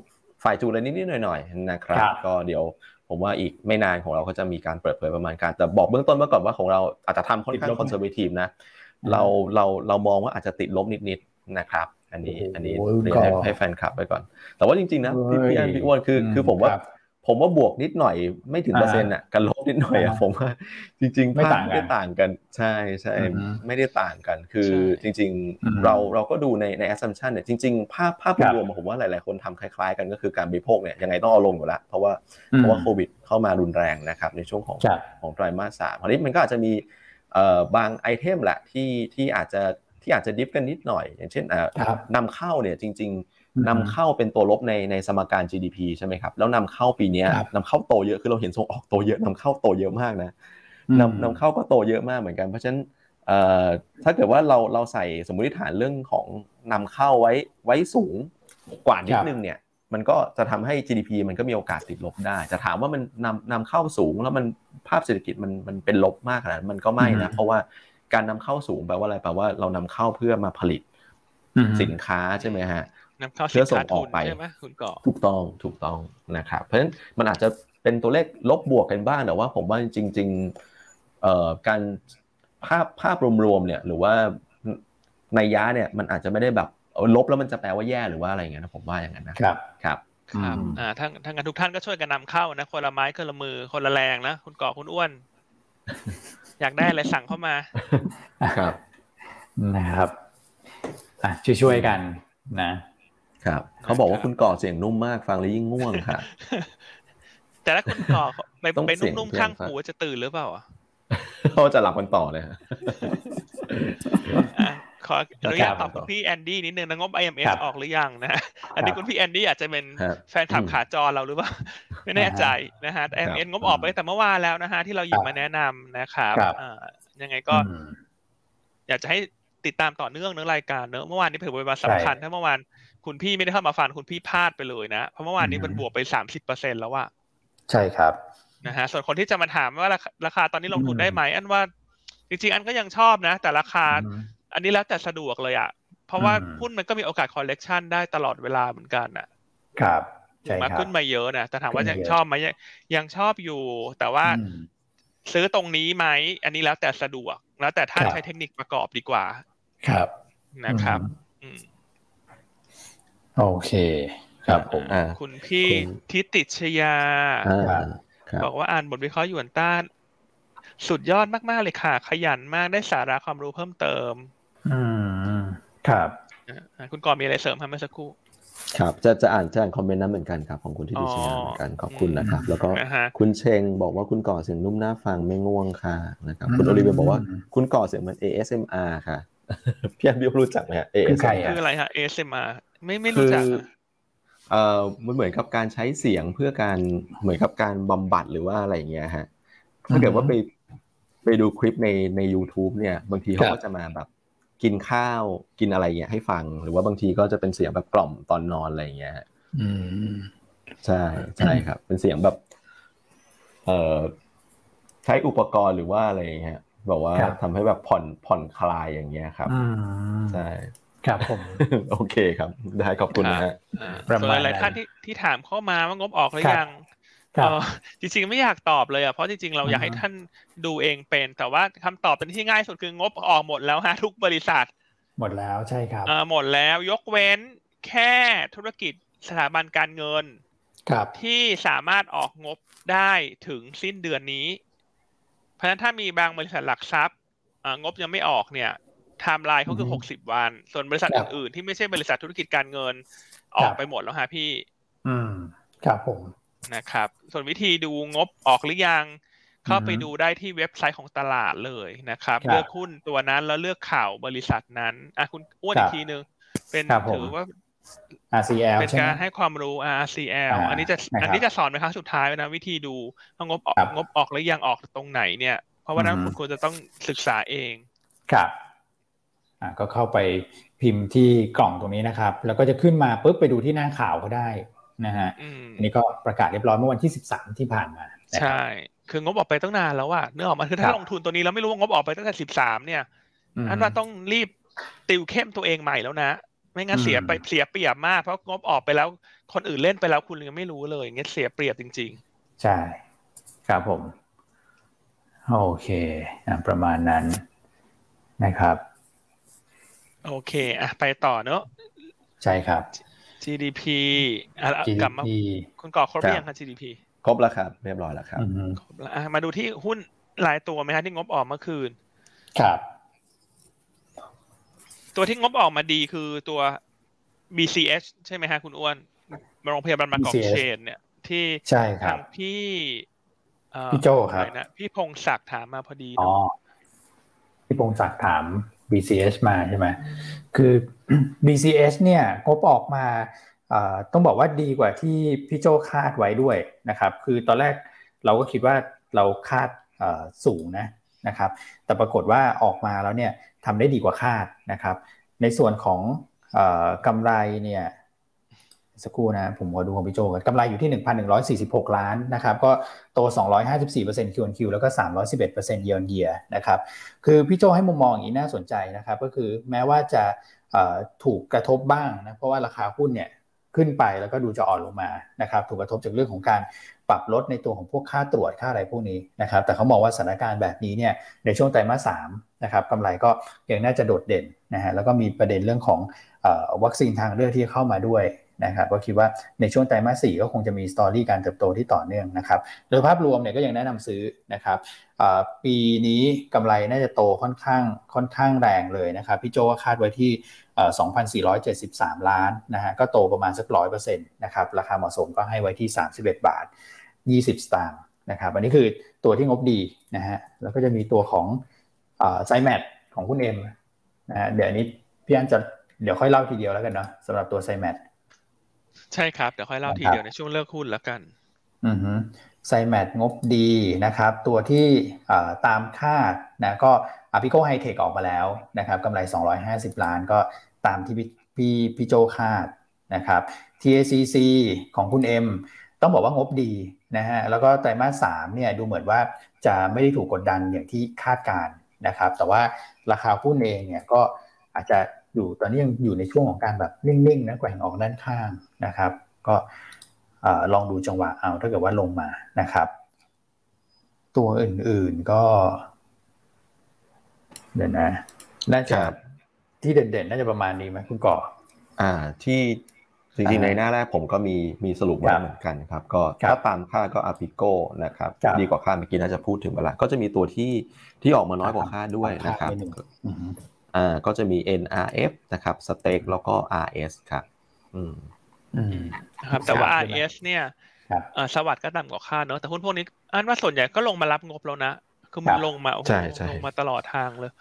ฝ่ายจูนอะไรนิดๆหน่อยๆนะครับครับ ก็เดี๋ยวผมว่าอีกไม่นานของเราก็จะมีการเปิดเผยประมาณการ แต่บอกเบื้องต้นมาก่อนว่าของเราอาจจะทำค่อนข้างคอนเซอร์เวทีฟนะเราเราเรามองว่าอาจจะติดลบนิดๆนะครับ อันนี้อันนี้โอ้โหเรียนให้ก็ให้แฟนคลับไปก่อน แต่ว่าจริงๆนะพี่เฮ้ยพี่อันพี่อ้วนคือคือผมว่าครับ ผมว่าบวกนิดหน่อยไม่ถึงอ่าเปอร์เซ็นต์อะกันลบนิดหน่อยอะอ่าผมว่าจริงๆไม่ภาพต่างกันไม่ได้ต่างกัน ใช่ใช่อือฮึไม่ได้ต่างกัน คือใช่จริงอืมๆเราเราก็ดูในใน assumption เนี่ยจริงๆ ภาพภาพครับรวมๆผมว่าหลายๆคนทำคล้ายๆ กันก็คือการบริโภคเนี่ยยังไงต้องเอาลงอยู่แล้วเพราะว่าอืมเพราะว่าโควิดเข้ามารุนแรงนะครับในช่วงของครับของไตรมาสสามคราวนี้มันก็อาจจะมีเอ่อบางไอเทมแหละที่ที่อาจจะที่อาจจะดิฟกันนิดหน่อย อย่างเช่นอ่าครับนำเข้าเนี่ยจริงอืมๆ นำเข้าเป็นตัวลบในในสมการ GDP ใช่ไหมครับแล้วนำเข้าปีเนี้ยครับนำเข้าโตเยอะคือเราเห็นส่งออกโตเยอะนำเข้าโตเยอะมากนะอืมนำนำเข้าก็โตเยอะมากเหมือนกันเพราะฉะนั้นเอ่อถ้าเกิดว่าเราเราใส่สมมติฐานเรื่องของนำเข้าไว้ไว้สูงกว่านิดนึงเนี่ยมันก็จะทำให้ GDP มันก็มีโอกาสติดลบได้ จะถามว่ามันนำนำเข้าสูงแล้วมันภาพเศรษฐกิจมันมันเป็นลบมากขนาดมันก็ไม่นะเพราะว่าการนำเข้าสูงแปลว่าอะไรแปลว่าเรานำเข้าเพื่อมาผลิตสินค้าใช่ไหมฮะ นำเข้าเพื่อส่งออกไปใช่ไหมคุณก่อถูกต้องถูกต้องนะครับเพราะฉะนั้นมันอาจจะเป็นตัวเลขลบบวกกันบ้างแต่ว่าผมว่าจริงๆเอ่อการภาพภาพรวมๆเนี่ยหรือว่าในยะเนี่ยมันอาจจะไม่ได้แบบลบแล้วมันจะแปลว่าแย่หรือว่าอะไรอย่างเงี้ยนะผมว่าอย่างนั้นนะครับครับครับอ่าทั้งทั้งกันทุกท่านก็ช่วยกันนำเข้านะคนละไม้คนละมือคนละแรงนะคุณก่อคุณอ้วน อยากได้อะไรสั่งเข้ามาครับนะครับอะช่วยๆกันนะ ครับ เขาบอกว่าคุณก่อเสียงนุ่มมากฟังแล้วยิ่งง่วงค่ะ แต่ถ้าคุณก่อไปไปนุ่มๆข้างหูจะตื่นหรือเปล่าเขาจะหลับกันต่อเลยขออนุญาตตอบคุณพี่แอนดี้นิดนึงนะงบ IMF ออกหรือยังนะ อันนี้คุณพี่แอนดี้อาจจะเป็นแฟนถับขาจอเราหรือเปล่า ไม่แน่ใจนะฮะ IMF งบออกไปแต่เมื่อวานแล้วนะฮะที่เราหยิบมาแนะนำนะครับยังไงก็ อยากจะให้ติดตามต่อเนื่องเนื้อรายการเนอะเมื่อวานนี้เผยบทบาทสำคัญ ถ้าเมื่อวาน คุณพี่ไม่ได้เข้ามาฟังคุณพี่พลาดไปเลยนะ เพราะเมื่อวานนี้มันบวกไปสามสิบเปอร์เซ็นแล้วว่าใช่ครับนะฮะส่วนคนที่จะมาถามว่าราคาตอนนี้ลงทุนได้ไหมอันว่า จริงๆ อันก็ยังชอบนะ แต่ราคา อันนี้แล้วแต่สะดวกเลยอะเพราะว่าหุ้นมันก็มีโอกาสคอลเลกชันได้ตลอดเวลาเหมือนกันอะครับมาขึ้นมาเยอะนะแต่ถามว่ายังชอบไหมยังชอบอยู่ แต่ว่าซื้อตรงนี้ไหมอันนี้แล้วแต่สะดวกแล้วแต่ท่านใช้เทคนิคประกอบดีกว่า ครับนะครับ โอเค ครับผมคุณพี่ทิติชยาบอกว่าอ่านบทวิเคราะห์หยวนต้าน สุดยอดมาก ๆ เลยค่ะ ขยันมากได้สาระความรู้เพิ่มเติม อืม ครับคุณกรมีอะไรเสริมครับเมื่อสักครู่ครับจะจะอ่านจะอ่านคอมเมนต์นั้นเหมือนกันครับของคุณที่ดิฉันเหมือนกันขอบคุณนะครับ แล้วก็คุณเชงบอกว่าคุณก่อเสียงนุ่มน่าฟังไม่ง่วงค่ะนะครับคุณโอลิเวียบอกว่าคุณก่อเสียงเหมือน ASMR ค่ะพี่บิวรู้จักไหมฮะ ASMR คืออะไรฮะ ASMR ไม่ไม่รู้จักเอ่อมันเหมือนกับการใช้เสียงเพื่อการเหมือนกับการบำบัดหรือว่าอะไรอย่างเงี้ยฮะถ้าเกิดว่าไปไปดูคลิปในใน u t u b e เนี่ย บางทีเขาก็จะมาแบบกินข้าวกินอะไรเงี้ยให้ฟัง หรือว่าบางทีก็จะเป็นเสียงแบบกล่อมตอนนอนอะไรเงี้ยอืมใช่ใช่ครับ เป็นเสียงแบบ เอ่อใช้อุปกรณ์หรือว่าอะไรเงี้ยบอกว่าทำให้แบบผ่อนผ่อนคลายอย่างเงี้ยครับใช่ ครับผมโอเคครับ ได้ขอบคุณนะฮะส่วนหลายท่านที่ที่ถามเข้ามาว่างบออกหรือยังจริงๆไม่อยากตอบเลยอะเพราะจริงๆเราอยากให้ท่านดูเองเป็น แต่ว่าคำตอบเป็นที่ง่ายสุดคืองบออกหมดแล้วฮะทุกบริษัท หมดแล้วใช่ครับหมดแล้วยกเว้นแค่ธุรกิจสถาบันการเงินที่สามารถออกงบได้ถึงสิ้นเดือนนี้ เพราะฉะนั้นถ้ามีบางบริษัทหลักทรัพย์งบยังไม่ออกเนี่ย ไทม์ไลน์เขาคือหกสิบวัน ส่วนบริษัทอื่นๆที่ไม่ใช่บริษัทธุรกิจการเงินออกไปหมดแล้วฮะพี่ อืม ครับผมนะครับ ส่วนวิธีดูงบออกหรือยัง เข้าไปดูได้ที่เว็บไซต์ของตลาดเลยนะครับ เลือกหุ้นตัวนั้นแล้วเลือกข่าวบริษัทนั้นอะคุณอ้วนอีกทีนึง เป็นถือว่า RCL เป็นการให้ความรู้ RCL อันนี้จะอันนี้จะสอนไปครั้งสุดท้ายนะวิธีดูว่างบออกงบออกหรือยังออกตรงไหนเนี่ย เพราะว่านั้นคุณควรจะต้องศึกษาเอง ครับอ่า ก็เข้าไปพิมพ์ที่กล่องตรงนี้นะครับ แล้วก็จะขึ้นมาปุ๊บไปดูที่หน้าข่าวก็ได้นะฮะอันนี้ก็ประกาศเรียบร้อยเมื่อวันที่สิบสามที่ผ่านมาใช่ คืองบออกไปตั้งนานแล้วอะเนื้อออกมาคือถ้าลงทุนตัวนี้แล้วไม่รู้ว่างบออกไปตั้งแต่สิบสามเนี่ยอันว่าต้องรีบติวเข้มตัวเองใหม่แล้วนะไม่งั้นเสียไปเสียเปรียบมากเพราะงบออกไปแล้วคนอื่นเล่นไปแล้วคุณยังไม่รู้เลยเงี้ยเสียเปรียบจริง ๆ ใช่ ครับผม โอเคอะประมาณนั้นนะครับ โอเคอะไปต่อเนอะใช่ครับ GDP อะกลับมาคุณก่อครบหรือยังครับ GDP ครบแล้วครับ เรียบร้อยแล้วครับครบแล้วมาดูที่หุ้นหลายตัวไหมครับที่งบออกเมื่อคืน ครับ ตัวที่งบออกมาดีคือตัว BCH ใช่ไหมฮะคุณอ้วนโรงพยาบาลบางกอกเชน เนี่ย ที่ใช่ครับพี่พี่โจครับนะพี่พงศักดิ์ถามมาพอดีอ๋อพี่พงศักดิ์ถาม BCH มาใช่ไหมคือ BCH เนี่ยงบออกมาต้องบอกว่าดีกว่าที่พี่โจคาดไว้ด้วยนะครับ คือตอนแรกเราก็คิดว่าเราคาดสูงนะนะครับ แต่ปรากฏว่าออกมาแล้วเนี่ยทำได้ดีกว่าคาดนะครับ ในส่วนของกำไรเนี่ย สักครู่นะผมขอดูของพี่โจกันกำไรอยู่ที่ 1,146 ล้านนะครับก็โต 254% Q&Q แล้วก็ 311% Year on Year นะครับคือพี่โจให้มุมมองอย่างนี้น่าสนใจนะครับก็คือแม้ว่าจะถูกกระทบบ้างนะเพราะว่าราคาหุ้นเนี่ยขึ้นไปแล้วก็ดูจะอ่อนลงมานะครับถูกกระทบจากเรื่องของการปรับลดในตัวของพวกค่าตรวจค่าอะไรพวกนี้นะครับแต่เขามองว่าสถานการณ์แบบนี้เนี่ยในช่วงไตรมาสสามนะครับกำไรก็ยังน่าจะโดดเด่นนะฮะแล้วก็มีประเด็นเรื่องของวัคซีนทางเลือกที่เข้ามาด้วย นะครับก็คิดว่าในช่วงไตรมาสสี่ก็คงจะมีสตอรี่การเติบโตที่ต่อเนื่องนะครับโดยภาพรวมเนี่ยก็ยังแนะนำซื้อนะครับปีนี้กำไรน่าจะโตค่อนข้างค่อนข้างแรงเลยนะครับพี่โจก็คาดไว้ที่ 2,473 ล้านนะฮะก็โตประมาณสักร้อยเปอร์เซ็นต์นะครับราคาเหมาะสมก็ให้ไว้ที่ 31 บาท 20 สตางค์นะครับอันนี้คือตัวที่งบดีนะฮะแล้วก็จะมีตัวของไซแมทของคุณเอ็มนะฮะเดี๋ยวนี้พี่อันจะเดี๋ยวค่อยเล่าทีเดียวแล้วกันเนาะสำหรับตัวไซแมท ใช่ครับ เดี๋ยวค่อยเล่าทีเดียวในช่วงเลิกหุ้นแล้วกันอือฮึไซแมทงบดีนะครับ ตัวที่ตามคาดนะก็อาปิโกไฮเทคออกมาแล้วนะครับกำไร 250 ล้านก็ตามที่พี่พี่โจคาดนะครับ TACC ของคุณเอ็มต้องบอกว่างบดีนะฮะแล้วก็ไตรมาสสามเนี่ยดูเหมือนว่าจะไม่ได้ถูกกดดันอย่างที่คาดการนะครับ แต่ว่าราคาหุ้นเองเนี่ยก็อาจจะ อยู่ตอนนี้ยังอยู่ในช่วงของการแบบนิ่งๆนะแกว่งออกด้านข้างนะครับ ก็ลองดูจังหวะเอาถ้าเกิดว่าลงมานะครับ ตัวอื่นๆก็ เดี๋ยวนะน่าจะที่เด่นๆ น่าจะประมาณนี้ไหมคุณก่อ อ่าที่จริงๆในหน้าแรกผมก็มีมีสรุปไว้เหมือนกันครับ ก็ถ้าตามค่าก็อาปิโก้นะครับ ดีกว่าค่าเมื่อกี้น่าจะพูดถึงเวลาก็จะมีตัวที่ที่ออกมาน้อยกว่าค่าด้วยนะครับ อ่าก็จะมี NRF นะครับสเต็กแล้วก็ RS ครับอืมครับแต่ว่า RS เนี่ยสวัสด์ก็ต่ำกว่าคาดเนอะแต่หุ้นพวกนี้อันว่าส่วนใหญ่ก็ลงมารับงบแล้วนะ คือมันลงมาโอ้โหลงมาตลอดทางเลย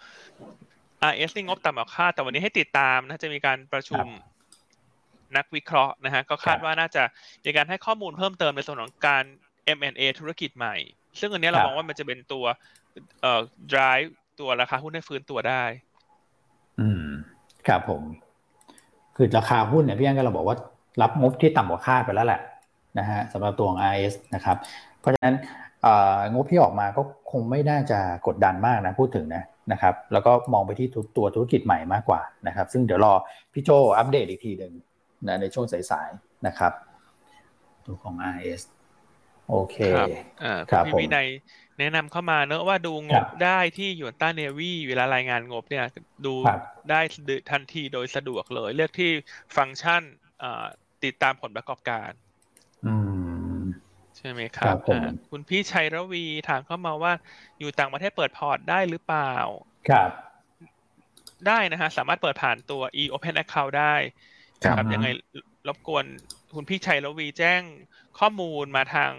RS นี่งบต่ำกว่าคาดแต่วันนี้ให้ติดตามนะจะมีการประชุมนักวิเคราะห์นะฮะก็คาดว่าน่าจะมีการให้ข้อมูลเพิ่มเติมในส่วนของการ M&A ธุรกิจใหม่ ซึ่งอันนี้เรามองว่ามันจะเป็นตัวเอ่อ drive ตัวราคาหุ้นให้ฟื้นตัวได้ อืม ครับผม คือราคาหุ้นเนี่ยพี่อันก็เราบอกว่ารับงบที่ต่ำกว่าคาดไปแล้วแหละนะฮะสำหรับตัวของ RS นะครับ เพราะฉะนั้นงบที่ออกมาก็คงไม่น่าจะกดดันมากนะพูดถึงนะนะครับ แล้วก็มองไปที่ตัวธุรกิจใหม่มากกว่านะครับ ซึ่งเดี๋ยวรอพี่โจอัปเดตอีกทีหนึ่งนะในช่วงสายๆนะครับ ตัวของ RS โอเคครับพี่วินัย แนะนำเข้ามาเนอะว่าดูงบได้ที่ยูนต้าเนวีเวลารายงานงบเนี่ย ดูได้ทันทีโดยสะดวกเลย เลือกที่ฟังก์ชันติดตามผลประกอบการใช่ไหมครับคุณพี่ชัยรวีถามเข้ามาว่าอยู่ต่างประเทศเปิดพอร์ตได้หรือเปล่า ครับ ได้นะฮะ สามารถเปิดผ่านตัว e-open account ได้ครับยังไงรบกวนคุณพี่ชัยรวีแจ้งข้อมูลมาทาง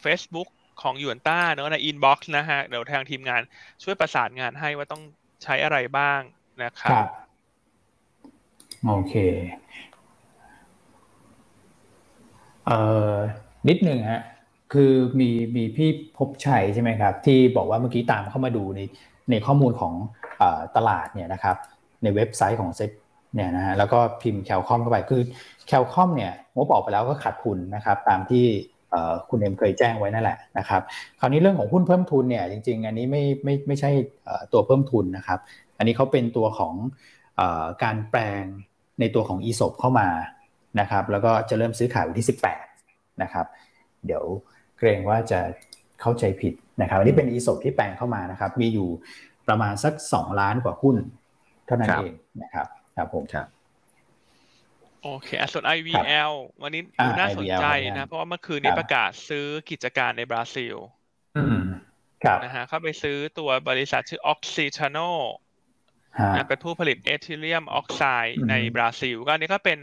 เฟซบุ๊ก ของหยวนต้าเนอะใน inbox นะฮะ เดี๋ยวทางทีมงานช่วยประสานงานให้ว่าต้องใช้อะไรบ้างนะครับ โอเค เอ่อ นิดหนึ่งฮะ คือมีมีพี่พบชัยใช่ไหมครับ ที่บอกว่าเมื่อกี้ตามเข้ามาดูในในข้อมูลของตลาดเนี่ยนะครับ ในเว็บไซต์ของเซ็ตเนี่ยนะฮะแล้วก็พิมพ์แคลคอมเข้าไปคือแคลคอมเนี่ยงบออกไปแล้วก็ขาดทุนนะครับ ตามที่ คุณเอ็มเคยแจ้งไว้นั่นแหละนะครับคราวนี้เรื่องของหุ้นเพิ่มทุนเนี่ยจริง ๆ อันนี้ไม่ไม่ไม่ใช่ตัวเพิ่มทุนนะครับ อันนี้เขาเป็นตัวของการแปลงในตัวของ e s o p เข้ามานะครับ แล้วก็จะเริ่มซื้อขายวันที่ 18นะครับ เดี๋ยวเกรงว่าจะเข้าใจผิดนะครับ อันนี้เป็น e s o p ที่แปลงเข้ามานะครับ มีอยู่ประมาณสัก 2 ล้านกว่าหุ้น เท่านั้นเองนะครับครับผมครับ โอเคส่วน IVL วันนี้ดูน่าสนใจนะ เพราะว่าเมื่อคืนนี้ประกาศซื้อกิจการในบราซิลนะฮะเข้าไปซื้อตัวบริษัทชื่อ Oxitano นะเป็นผู้ผลิตเอทิเลียมออกไซด์ในบราซิล ก็อันนี้ก็เป็น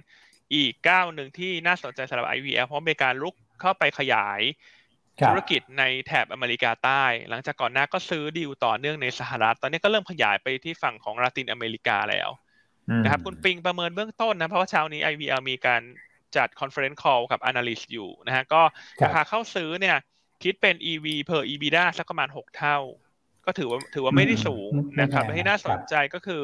อีกก้าวหนึ่งที่น่าสนใจสำหรับ IVL เพราะมีการลุกเข้าไปขยายธุรกิจในแถบอเมริกาใต้ หลังจากก่อนหน้าก็ซื้อดีลต่อเนื่องในสหรัฐ ตอนนี้ก็เริ่มขยายไปที่ฝั่งของลาตินอเมริกาแล้ว นะครับคุณปิงประเมินเบื้องต้นนะเพราะว่าเช้านี้ IVL มีการจัด conference call กับ analyst อยู่นะฮะก็ราคาเข้าซื้อเนี่ยคิดเป็น EV per EBITDA สักประมาณ 6 เท่า ก็ถือว่าถือว่าไม่ได้สูงนะครับที่น่าสนใจก็คือ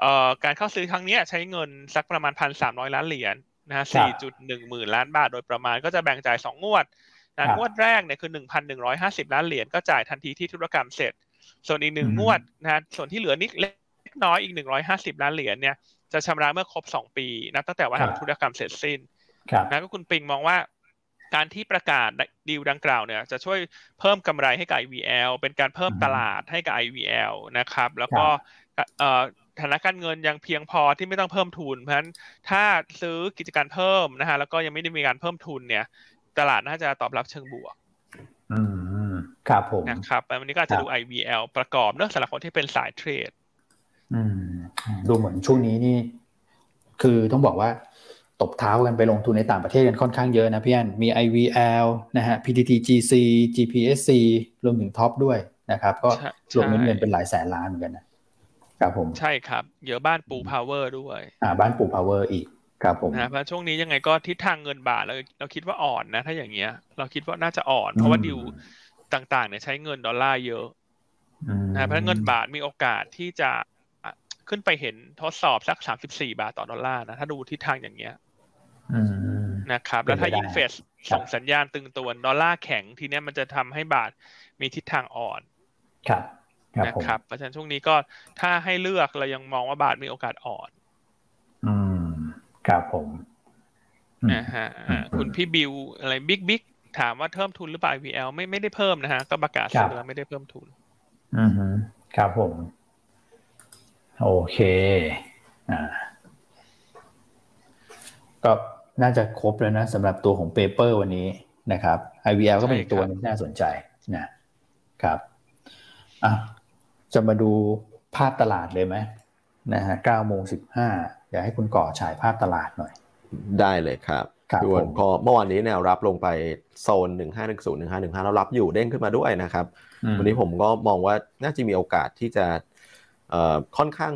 เอ่อการเข้าซื้อครั้งนี้ใช้เงินสักประมาณพันสามร้อยล้านเหรียญนะฮะสี่จุดหนึ่งหมื่นล้านบาทโดยประมาณก็จะแบ่งจ่ายสองงวดนะงวดแรกเนี่ยคือหนึ่งพันหนึ่งร้อยห้าสิบล้านเหรียญก็จ่ายทันทีที่ธุรกรรมเสร็จ ส่วนอีกหนึ่งงวดนะส่วนที่เหลือนิดเล็กน้อยอีกหนึ่งร้อยห้าสิบล้านเหรียญเนี่ยจะชำระเมื่อครบสองปีนับตั้งแต่วันทำธุรกรรมเสร็จสิ้นนะก็คุณปิงมองว่าการที่ประกาศดีลดังกล่าวเนี่ยจะช่วยเพิ่มกำไรให้กับ IVL เป็นการเพิ่มตลาดให้กับ IVL นะครับ แล้วก็ฐานะการเงินยังเพียงพอที่ไม่ต้องเพิ่มทุน เพราะฉะนั้นถ้าซื้อกิจการเพิ่มนะฮะแล้วก็ยังไม่ได้มีการเพิ่มทุนเนี่ย ตลาดน่าจะตอบรับเชิงบวก อืมครับผมนะครับวันนี้ก็จะดู IVL ประกอบเนื่องสำหรับคนที่เป็นสายเทรด อืมดูเหมือนช่วงนี้นี่ คือต้องบอกว่าตบเท้ากันไปลงทุนในต่างประเทศกันค่อนข้างเยอะนะพี่อันมี IVL นะฮะ PTTGC GPSC รวมถึงท็อปด้วยนะครับ ก็รวมเงินเป็นหลายแสนล้านเหมือนกันนะครับผมใช่ครับ เยอะบ้านปูพาวเวอร์ด้วย อ่าบ้านปูพาวเวอร์อีกครับผมนะเพราะช่วงนี้ยังไงก็ทิศทางเงินบาทเราเราคิดว่าอ่อนนะ ถ้าอย่างเงี้ย เราคิดว่าน่าจะอ่อน เพราะว่าดิวต่างๆเนี่ยใช้เงินดอลลาร์เยอะนะเพราะเงินบาทมีโอกาสที่จะ ขึ้นไปเห็นทดสอบสักสามสิบสี่บาทต่อดอลลาร์นะ ถ้าดูทิศทางอย่างเงี้ยนะครับ แล้วถ้ายิ่งเฟสส่งสัญญาณตึงตัวดอลลาร์แข็งทีเนี้ยมันจะทำให้บาทมีทิศทางอ่อนครับนะครับเพราะฉะนั้นช่วงนี้ก็ถ้าให้เลือกเรายังมองว่าบาทมีโอกาสอ่อน อืมครับผมนะฮะคุณพี่บิวอะไรบิ๊กบิ๊กถามว่าเพิ่มทุนหรือเปล่า VL ไม่ไม่ได้เพิ่มนะฮะ ก็ประกาศซื้อแล้วไม่ได้เพิ่มทุน อืมครับผม โอเคอ่าก็น่าจะครบแล้วนะสำหรับตัวของเปเปอร์วันนี้นะครับ IVL ก็เป็นอีกตัวนึงน่าสนใจนะครับอะจะมาดูภาพตลาดเลยไหมนะฮะเก้าโมงสิบห้าอยากให้คุณก่อฉายภาพตลาดหน่อย ได้เลยครับพี่วันพอเมื่อวานนี้แนวรับลงไปโซนหนึ่งห้าหนึ่งศูนย์หนึ่งห้าหนึ่งห้าเรารับอยู่เด้งขึ้นมาด้วยนะครับ วันนี้ผมก็มองว่าน่าจะมีโอกาสที่จะ ค่อนข้าง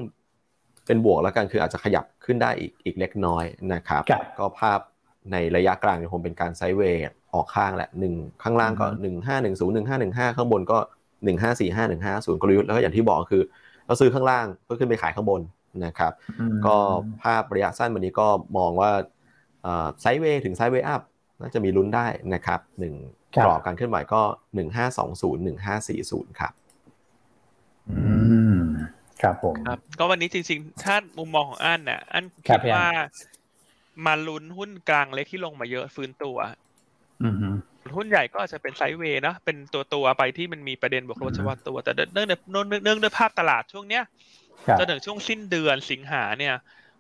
เป็นบวกแล้วกันคืออาจจะขยับขึ้นได้อีกอีกเล็กน้อยนะครับ ก็ภาพในระยะกลางยังคงเป็นการไซด์เวย์ออกข้างแหละหนึ่งข้างล่างก็หนึ่งห้าหนึ่งศูนย์หนึ่งห้าหนึ่งห้าข้างบนก็หนึ่งห้าสี่ห้าหนึ่งห้าศูนย์กลยุทธ์แล้วก็อย่างที่บอกคือเราซื้อข้างล่างเพื่อขึ้นไปขายข้างบนนะครับ ก็ภาพระยะสั้นวันนี้ก็มองว่าไซด์เวย์ถึงไซด์เวย์อัพน่าจะมีลุ้นได้นะครับหนึ่งกรอบการเคลื่อนไหวก็หนึ่งห้าสองศูนย์หนึ่งห้าสี่ศูนย์ครับ อืม ครับผมครับก็วันนี้จริงๆ ถ้ามุมมองของอันเนี่ยอันคิดว่ามาลุ้นหุ้นกลางเล็กที่ลงมาเยอะฟื้นตัวหุ้นใหญ่ก็อาจจะเป็นไซด์เวย์นะเป็นตัวตัวไปที่มันมีประเด็นบวกลบเฉพาะตัว แต่เนื่องในเนื่องด้วยภาพตลาดช่วงเนี้ยจนถึงช่วงสิ้นเดือนสิงหาเนี่ย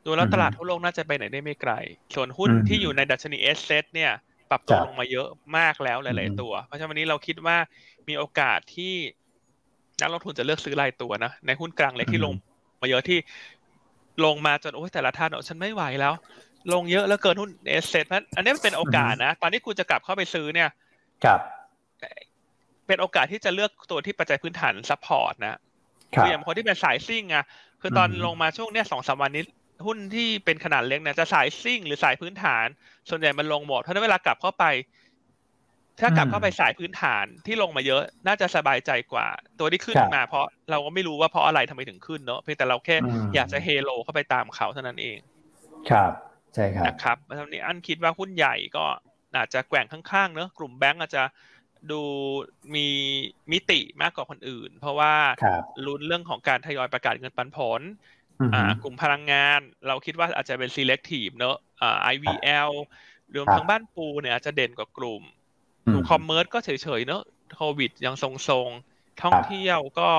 ดูแล้วตลาดทั่วโลกน่าจะไปไหนได้ไม่ไกล ส่วนหุ้นที่อยู่ในดัชนี sSET เนี่ย ปรับตัวลงมาเยอะมากแล้วหลาย ๆ ตัว เพราะฉะนั้นวันนี้เราคิดว่ามีโอกาสที่ นักลงทุนจะเลือกซื้อรายตัวนะ ในหุ้นกลางเล็กที่ลงมาเยอะที่ลงมาจนโอ้ยแต่ละท่านฉันไม่ไหวแล้ว ลงเยอะแล้วเกินหุ้น sSET อันนี้เป็นโอกาสนะ ตอนนี้คุณจะกลับเข้าไปซื้อเนี่ยครับเป็นโอกาสที่จะเลือกตัวที่ปัจจัยพื้นฐาน support นะคืออย่างคนที่เป็นสายซิ่งอะคือตอนลงมาช่วงเนี้ยสองสามวันนี้หุ้นที่เป็นขนาดเล็กเนี่ยจะสายซิ่งหรือสายพื้นฐาน ส่วนใหญ่มันลงหมดเพราะนั้นเวลากลับเข้าไป ถ้ากลับเข้าไปสายพื้นฐานที่ลงมาเยอะ น่าจะสบายใจกว่า ตัวที่ขึ้นมา เพราะเราก็ไม่รู้ว่าเพราะอะไรทำไมถึงขึ้นเนาะเพียงแต่เราแค่อยากจะเฮโลเข้าไปตามเขาเท่านั้นเอง ครับ ใช่ครับนะครับแล้นี้อันคิดว่าหุ้นใหญ่ก็อาจจะแกว่งข้างๆเนอะกลุ่มแบงก์อาจจะดูมีมิติมากกว่าคนอื่น เพราะว่าลุ้นเรื่องของการทยอยประกาศเงินปันผลอ่ากลุ่มพลังงาน เราคิดว่าอาจจะเป็น selective เนอะอ่า IVL รวมทั้งบ้านปูเนี่ยอาจจะเด่นกว่ากลุ่ม ดูคอมเมอร์สก็เฉยๆเนอะโควิดยังทรงๆ ท่องเที่ยวก็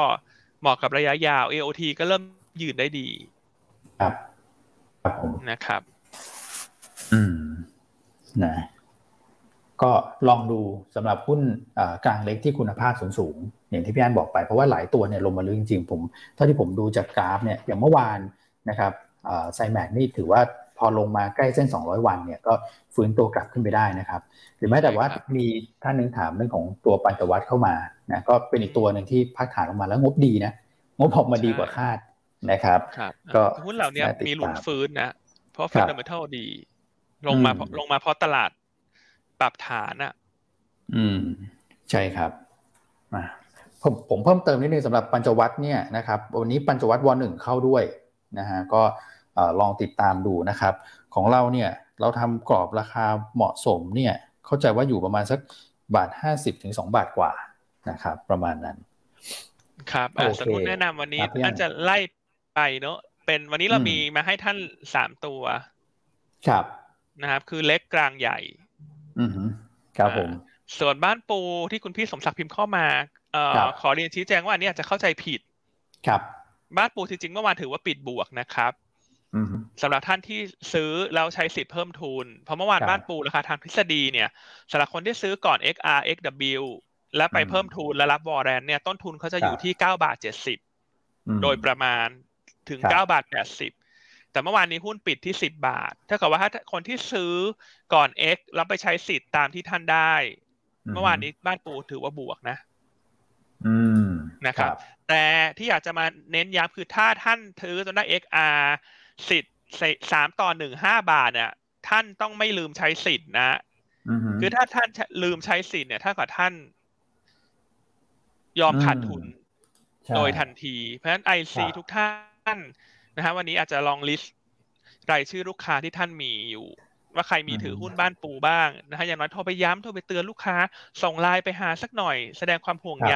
เหมาะกับระยะยาว AOT ก็เริ่มยืนได้ดี ครับ ครับผมนะครับ อืมนะก็ลองดูสำหรับหุ้นกลางเล็กที่คุณภาพสูงๆอย่างที่พี่อันบอกไปเพราะว่าหลายตัวเนี่ยลงมาลึกจริงๆผมเท่าที่ผมดูจากกราฟเนี่ยอย่างเมื่อวานนะครับไซแมกนี่ถือว่า พอลงมาใกล้เส้น 200 วันเนี่ยก็ฟื้นตัวกลับขึ้นไปได้นะครับ หรือแม้แต่ว่ามีท่านนึงถามเรื่องของตัวปัญจวัตเข้ามานะก็เป็นอีกตัวหนึ่งที่พักฐานออกมาแล้วงบดีนะงบออกมาดีกว่าคาดนะครับก็หุ้นเหล่านี้มีหลุดฟื้นนะเพราะฟันเดเมทัลดี ลงมาลงมาเพราะตลาดปรับฐานอะ อืม ใช่ครับพผมผมเพิ่มเติมนิดนึงสำหรับปัญจวัตเนี่ยนะครับวันนี้ปัญจวัตวหนึ่งเข้าด้วยนะฮะก็ ลองติดตามดูนะครับ ของเราเนี่ยเราทำกรอบราคาเหมาะสมเนี่ยเข้าใจว่าอยู่ประมาณสักบาทห้าสิบถึงสองบาทกว่านะครับประมาณนั้น ครับสมมติแนะนำวันนี้ท่านจะไล่ไปเนอะเป็นวันนี้เรามีมาให้ท่านสามตัว ครับนะครับ คือเล็กกลางใหญ่ อืมครับผม ส่วนบ้านปูที่คุณพี่สมศักดิ์พิมพ์เข้ามาเอ่อขอเรียนชี้แจงว่าอันนี้อาจจะเข้าใจผิด ครับ บ้านปูจริงๆเมื่อวานถือว่าปิดบวกนะครับ สำหรับท่านที่ซื้อแล้วใช้สิทธิ์เพิ่มทุน เพราะเมื่อวานบ้านปูราคาทางทฤษฎีเนี่ยสำหรับคนที่ซื้อก่อน XR XW แล้วไปเพิ่มทุนแล้วรับวอร์เรนเนี่ยต้นทุนเขาจะอยู่ที่เก้าบาทเจ็ดสิบโดยประมาณถึงเก้าบาทแปดสิบแต่เมื่อวานนี้หุ้นปิดที่สิบบาทถ้าเกิดว่าถ้าคนที่ซื้อก่อน X แล้วไปใช้สิทธิ์ตามที่ท่านได้ เมื่อวานนี้บ้านปูถือว่าบวกนะอืมนะครับ แต่ที่อยากจะมาเน้นย้ำคือถ้าท่านถือจนได้ XR สิทธิ์สามต่อหนึ่งห้าบาทเนี่ยท่านต้องไม่ลืมใช้สิทธิ์นะคือถ้าท่านลืมใช้สิทธิ์เนี่ยถ้ากับท่าน ยอมขาดทุน โดยทันที เพราะฉะนั้นไอซีทุกท่านนะฮะวันนี้อาจจะลองลิสต์รายชื่อลูกค้าที่ท่านมีอยู่ ว่าใครมีถือหุ้นบ้านปูบ้างนะฮะอย่างน้อยโทรไปย้ำโทรไปเตือนลูกค้า ส่งไลน์ไปหาสักหน่อย แสดงความห่วงใย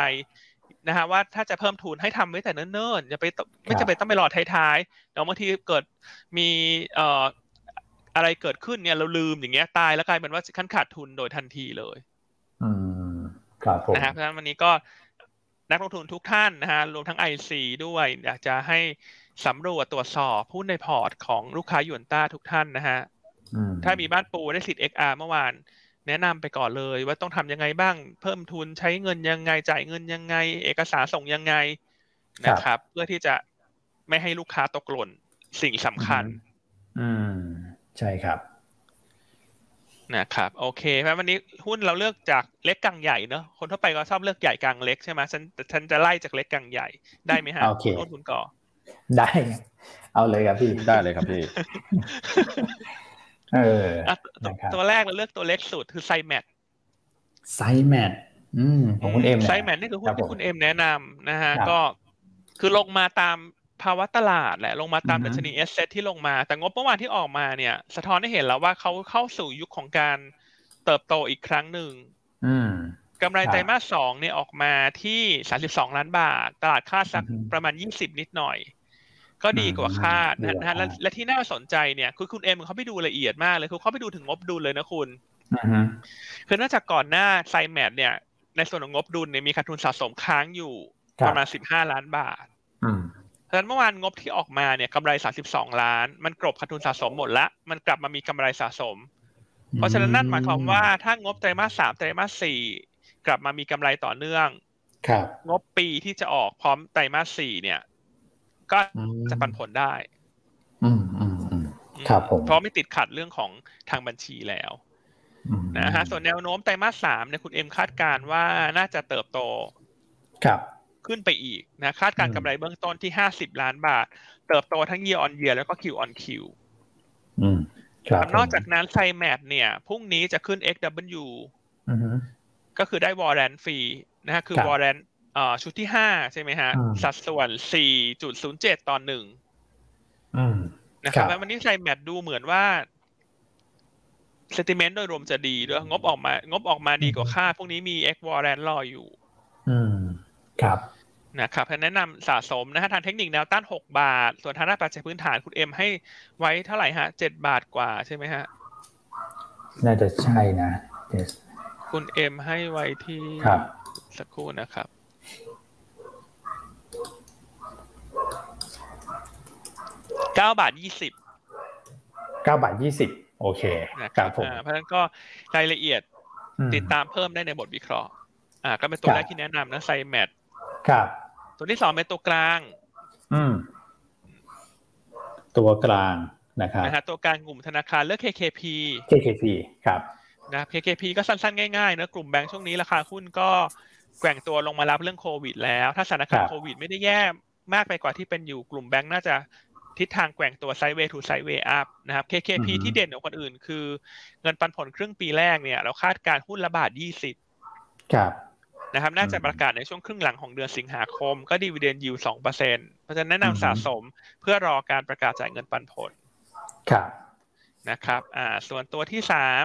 นะฮะว่าถ้าจะเพิ่มทุนให้ทำไว้แต่เนิ่นๆอย่าไปไม่จำเป็นต้องไปรอท้ายๆแล้วบางทีเกิดมีเอ่ออะไรเกิดขึ้นเนี่ยเราลืมอย่างเงี้ยตายแล้วกลายเป็นว่าขั้นขาดทุนโดยทันทีเลย อืมครับผมนะฮะเพราะฉะนั้นวันนี้ก็นักลงทุนทุกท่านนะฮะรวมทั้ง IC ด้วยอยากจะให้สำรวจตรวจสอบหุ้นในพอร์ตของลูกค้าหยวนต้าทุกท่านนะฮะถ้ามีบ้านปูได้สิทธิ์ XR เมื่อวาน แนะนำไปก่อนเลย ว่าต้องทำยังไงบ้าง เพิ่มทุนใช้เงินยังไงจ่ายเงินยังไง เอกสารส่งยังไงนะครับ เพื่อที่จะไม่ให้ลูกค้าตกหล่นสิ่งสำคัญ อืม ใช่ครับนะครับโอเคเพราะวันนี้หุ้นเราเลือกจากเล็กกลางใหญ่เนอะคนทั่วไปก็ชอบเลือกใหญ่กลางเล็กใช่ไหมฉันฉันจะไล่จากเล็กกลางใหญ่ได้ไหมฮะโอเคต้นทุนก่อได้ เอาเลยครับพี่ได้เลยครับพี่ เออตัวแรกเราเลือกตัวเล็กสุดคือไซแมทไซแมทอืมของคุณเอ็มไซแมทนี่คือหุ้นที่คุณเอ็มแนะนำนะฮะก็คือลงมาตามภาวะตลาดแหละลงมาตามดัชนีเอสเซที่ลงมา แต่งบเมื่อวานที่ออกมาเนี่ย สะท้อนให้เห็นแล้วว่าเขาเข้าสู่ยุคของการเติบโตอีกครั้งหนึ่งกำไรไตรมาสสองเนี่ยออกมาที่สามสิบสองล้านบาท ตลาดคาดสักประมาณยี่สิบนิดหน่อย ก็ดีกว่าคาดนะฮะและที่น่าสนใจเนี่ยคือคุณเอ็มเขาไปดูละเอียดมากเลยคือเขาไปดูถึงงบดุลเลยนะคุณคือเนื่องจากก่อนหน้าไซแมทเนี่ย ในส่วนของงบดุลเนี่ยมีขาดทุนสะสมค้างอยู่ประมาณสิบห้าล้านบาทเพราะฉะนั้นเมื่อวานงบที่ออกมาเนี่ยกำไรสาสิบสองล้าน มันกรบขาดทุนสะสมหมดละ มันกลับมามีกำไรสะสม เพราะฉะนั้นนั่นหมายความว่าถ้างบไตรมาสสามไตรมาสสี่กลับมามีกำไรต่อเนื่องงบปีที่จะออกพร้อมไตรมาสสี่เนี่ย ก็จะปันผลได้อืมอืมอืมครับผมเพราะไม่ติดขัดเรื่องของทางบัญชีแล้วนะฮะส่วนแนวโน้มไตรมาสสามเนี่ยคุณเอ็มคาดการว่าน่าจะเติบโต ครับขึ้นไปอีกนะคาดการกำไรเบื้องต้นที่ห้าสิบล้านบาท เติบโตทั้ง year on year แล้วก็ Q on Q อืมครับนอกจากนั้นไซแมทเนี่ยพรุ่งนี้จะขึ้น XW ก็คือได้วอร์เรนฟรีนะฮะคือวอร์เรน ชุดที่ห้าใช่ไหมฮะ สัดส่วนสี่จุดศูนย์เจ็ดตอนหนึ่งนะครับวันนี้ไซแมทดูเหมือนว่า sentiment โดยรวมจะดีด้วยงบออกมา งบออกมาดีกว่าคาดพวกนี้มี X warrant รออยู่ อืม ครับนะครับแนะนำสะสมนะฮะทางเทคนิคแนวต้านหกบาท ส่วนทางด้านปัจจัยพื้นฐานคุณเอ็มให้ไว้เท่าไหร่ฮะเจ็ดบาทกว่าใช่ไหมฮะ น่าจะใช่นะคุณเอ็มให้ไว้ที่สักครู่นะครับ เก้าบาทยี่สิบเก้าบาทยี่สิบโอเคครับผมเพราะฉะนั้นก็รายละเอียดติดตามเพิ่มได้ในบทวิเคราะห์ อ่า ก็เป็นตัวแรกที่แนะนำนะไซแมทครับ ตัวที่สองเป็นตัวกลาง อืม ตัวกลางนะครับนะฮะตัวกลางกลุ่มธนาคารเลือก KKP KKP ครับนะ KKP ก็สั้นๆ ง่ายๆนะกลุ่มแบงก์ช่วงนี้ราคาหุ้นก็แกว่งตัวลงมารับเรื่องโควิด แล้ว ถ้าสถานการณ์โควิด ไม่ได้แย่มากไปกว่าที่เป็นอยู่กลุ่มแบงก์น่าจะ ทิศทางแกว่งตัว sideway to sideway up นะครับ KKP ที่เด่นกว่าคนอื่น คือเงินปันผลครึ่งปีแรกเนี่ย เราคาดการณ์หุ้นละบาทยี่สิบครับนะครับน่าจะประกาศในช่วงครึ่งหลังของเดือนสิงหาคม ก็ dividend yield สองเปอร์เซ็นต์เพราะฉะนั้นแนะนำสะสมเพื่อรอการประกาศจ่ายเงินปันผลครับนะครับอ่าส่วนตัวที่สาม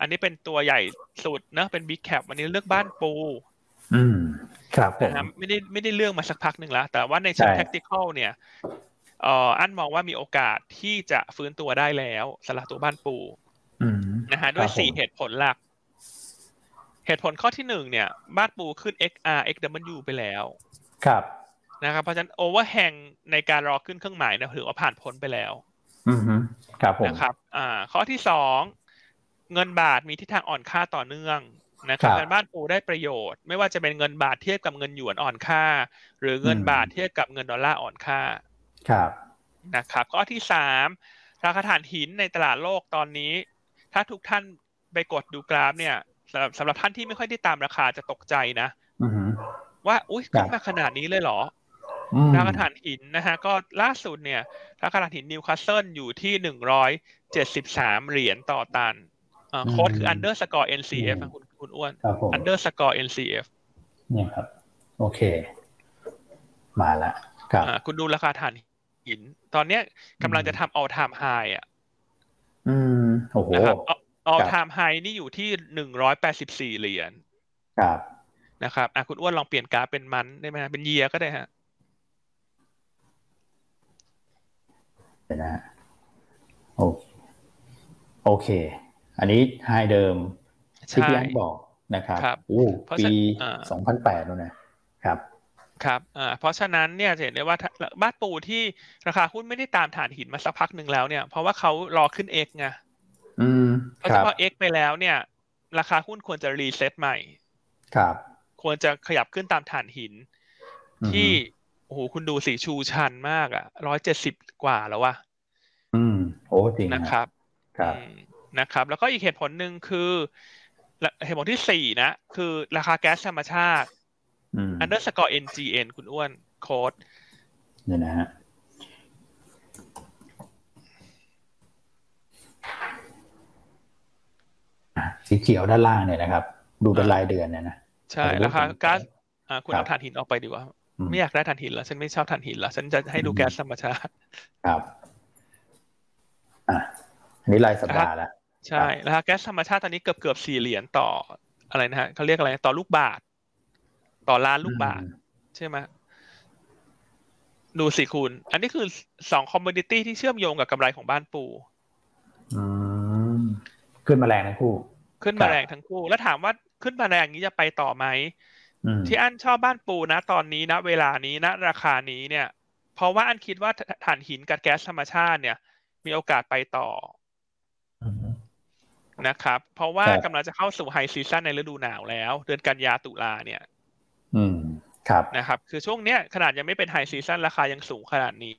อันนี้เป็นตัวใหญ่สุดเนอะเป็นบิ๊กแคปวันนี้เลือกบ้านปู อืม ครับผมนะครับไม่ได้ไม่ได้เลือกมาสักพักหนึ่งแล้ว แต่ว่าในเชิงใช่ tactical เนี่ยเอ่ออันมองว่ามีโอกาสที่จะฟื้นตัวได้แล้วสำหรับตัวบ้านปูอืมนะฮะด้วยครับผมสี่เหตุผลหลัก เหตุผลข้อที่หนึ่งเนี่ย บ้านปูขึ้น XR XW ไปแล้ว ครับนะครับเพราะฉะนั้น overhang ในการรอขึ้นเครื่องหมายเนี่ยถือว่าผ่านพ้นไปแล้ว อืมฮึครับผมนะครับ อ่า ข้อที่สองเงินบาทมีทิศทางอ่อนค่าต่อเนื่องนะครับครับการบ้านปูได้ประโยชน์ ไม่ว่าจะเป็นเงินบาทเทียบกับเงินหยวนอ่อนค่า หรือเงินอืมบาทเทียบกับเงินดอลลาร์อ่อนค่า ครับนะครับข้อที่สามราคาถ่านหินในตลาดโลกตอนนี้ ถ้าทุกท่านไปกดดูกราฟเนี่ยสำหรับสำหรับท่านที่ไม่ค่อยได้ตามราคาจะตกใจนะอืมฮึว่าอุ้ยครัขึ้บนมาขนาดนี้เลยเหรออืมราคาถ่านหินนะฮะก็ล่าสุดเนี่ย ราคาถ่านหินนิวคาสเซิลอยู่ที่หนึ่งร้อยเจ็ดสิบสามเหรียญต่อตันอ่าโค้ดคือ underscore NCF นะคุณคุณอ้วนครับผม underscore NCF เนี่ยครับ โอเค มาละครับอ่าคุณดูราคาถ่าน หิน ตอนเนี้ยกำลังจะทำ all time high อะ อืม โอ้โหนะครับ all ครับ time high นี่อยู่ที่หนึ่งร้อยแปดสิบสี่เหรียญ ครับ นะครับ อะคุณอ้วนลองเปลี่ยนกราฟเป็นมันได้ไหมฮะ เป็นเยียก็ได้ฮะเดี๋ยวนะฮะโอเคโอเค อันนี้ไฮเดิมที่ใช่พี่อันบอกนะครับครับอู้เพราะปีฉะอ่าสองพันแปดแล้วนะครับ ครับอ่าเพราะฉะนั้นเนี่ยจะเห็นได้ว่าถ้าบ้านปูที่ราคาหุ้นไม่ได้ตามฐานหินมาสักพักหนึ่งแล้วเนี่ย เพราะว่าเขารอขึ้น X ไงอืมเพราะคฉะรันั้บนพอ X ไปแล้วเนี่ย ราคาหุ้นควรจะรีเซ็ตใหม่ ครับ ควรจะขยับขึ้นตามถ่านหินอืมที่โอ้โหคุณดูสิชูชันมากอะร้อยเจ็ดสิบกว่าแล้ววะอืมโอ้จริงนะครับ ครับอืมนะครับ แล้วก็อีกเหตุผลหนึ่งคือ เหตุผลที่สี่นะ คือราคาแก๊สธรรมชาติอืม underscore NGN คุณอ้วนโค้ดเนี่ยนะฮะอะสีเขียวด้านล่างเนี่ยนะครับ ดูเป็นรายเดือนเนี่ยนะใช่ผมราคาผมก๊าซอ่าคุณครับเอาถ่านหินออกไปดีกว่าอืมไม่อยากได้ถ่านหินแล้วฉันไม่ชอบถ่านหินแล้วฉันจะให้ดูอืมแก๊สธรรมชาติครับอะอันนี้รายสัปดาห์แล้วใช่ราคาแก๊สธรรมชาติตอนนี้เกือบเกือบสี่เหรียญต่ออะไรนะฮะเขาเรียกอะไรต่อลูกบาท ต่อล้านลูกบาทใช่ไหมดูสิคุณ อันนี้คือสอง commodity ที่เชื่อมโยงกับกำไรของบ้านปูอืมขึ้นมาแรงทั้งคู่ ขึ้นครัมาแรงทั้งคู่ แล้วถามว่าขึ้นมาแรงนี้จะไปต่อไหมอืมที่อันชอบบ้านปูนะ ตอนนี้นะ เวลานี้นะ ราคานี้เนี่ย เพราะว่าอันคิดว่าถ่านหินกับแก๊สธรรมชาติเนี่ย มีโอกาสไปต่ออืมนะครับ เพราะว่าครับกำลังจะเข้าสู่ high season ในฤดูหนาวแล้ว เดือนกันยาตุลาเนี่ย อืมครับนะครับ คือช่วงเนี้ยขนาดยังไม่เป็น high season ราคายังสูงขนาดนี้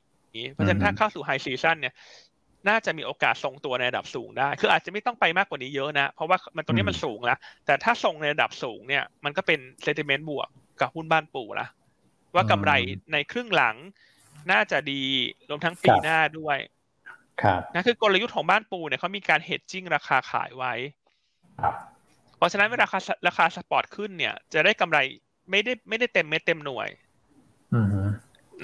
เพราะฉะนั้นอืมถ้าเข้าสู่ high season เนี่ย น่าจะมีโอกาสทรงตัวในระดับสูงได้ คืออาจจะไม่ต้องไปมากกว่านี้เยอะนะ เพราะว่ามันตรงนี้มันสูงแล้ว แต่ถ้าทรงในระดับสูงเนี่ย มันก็เป็น sentiment บวกกับหุ้นบ้านปูละว่ากำไรในครึ่งหลังน่าจะดีรวมทั้งปีหน้าด้วยครับนะคือกลยุทธ์ของบ้านปูเนี่ยเขามีการ hedging ราคาขายไว้ครับเพราะฉะนั้นเวลาราคาราคา spot ขึ้นเนี่ย จะได้กำไร ไม่ได้ไม่ได้เต็มเม็ดเต็มหน่วยอืม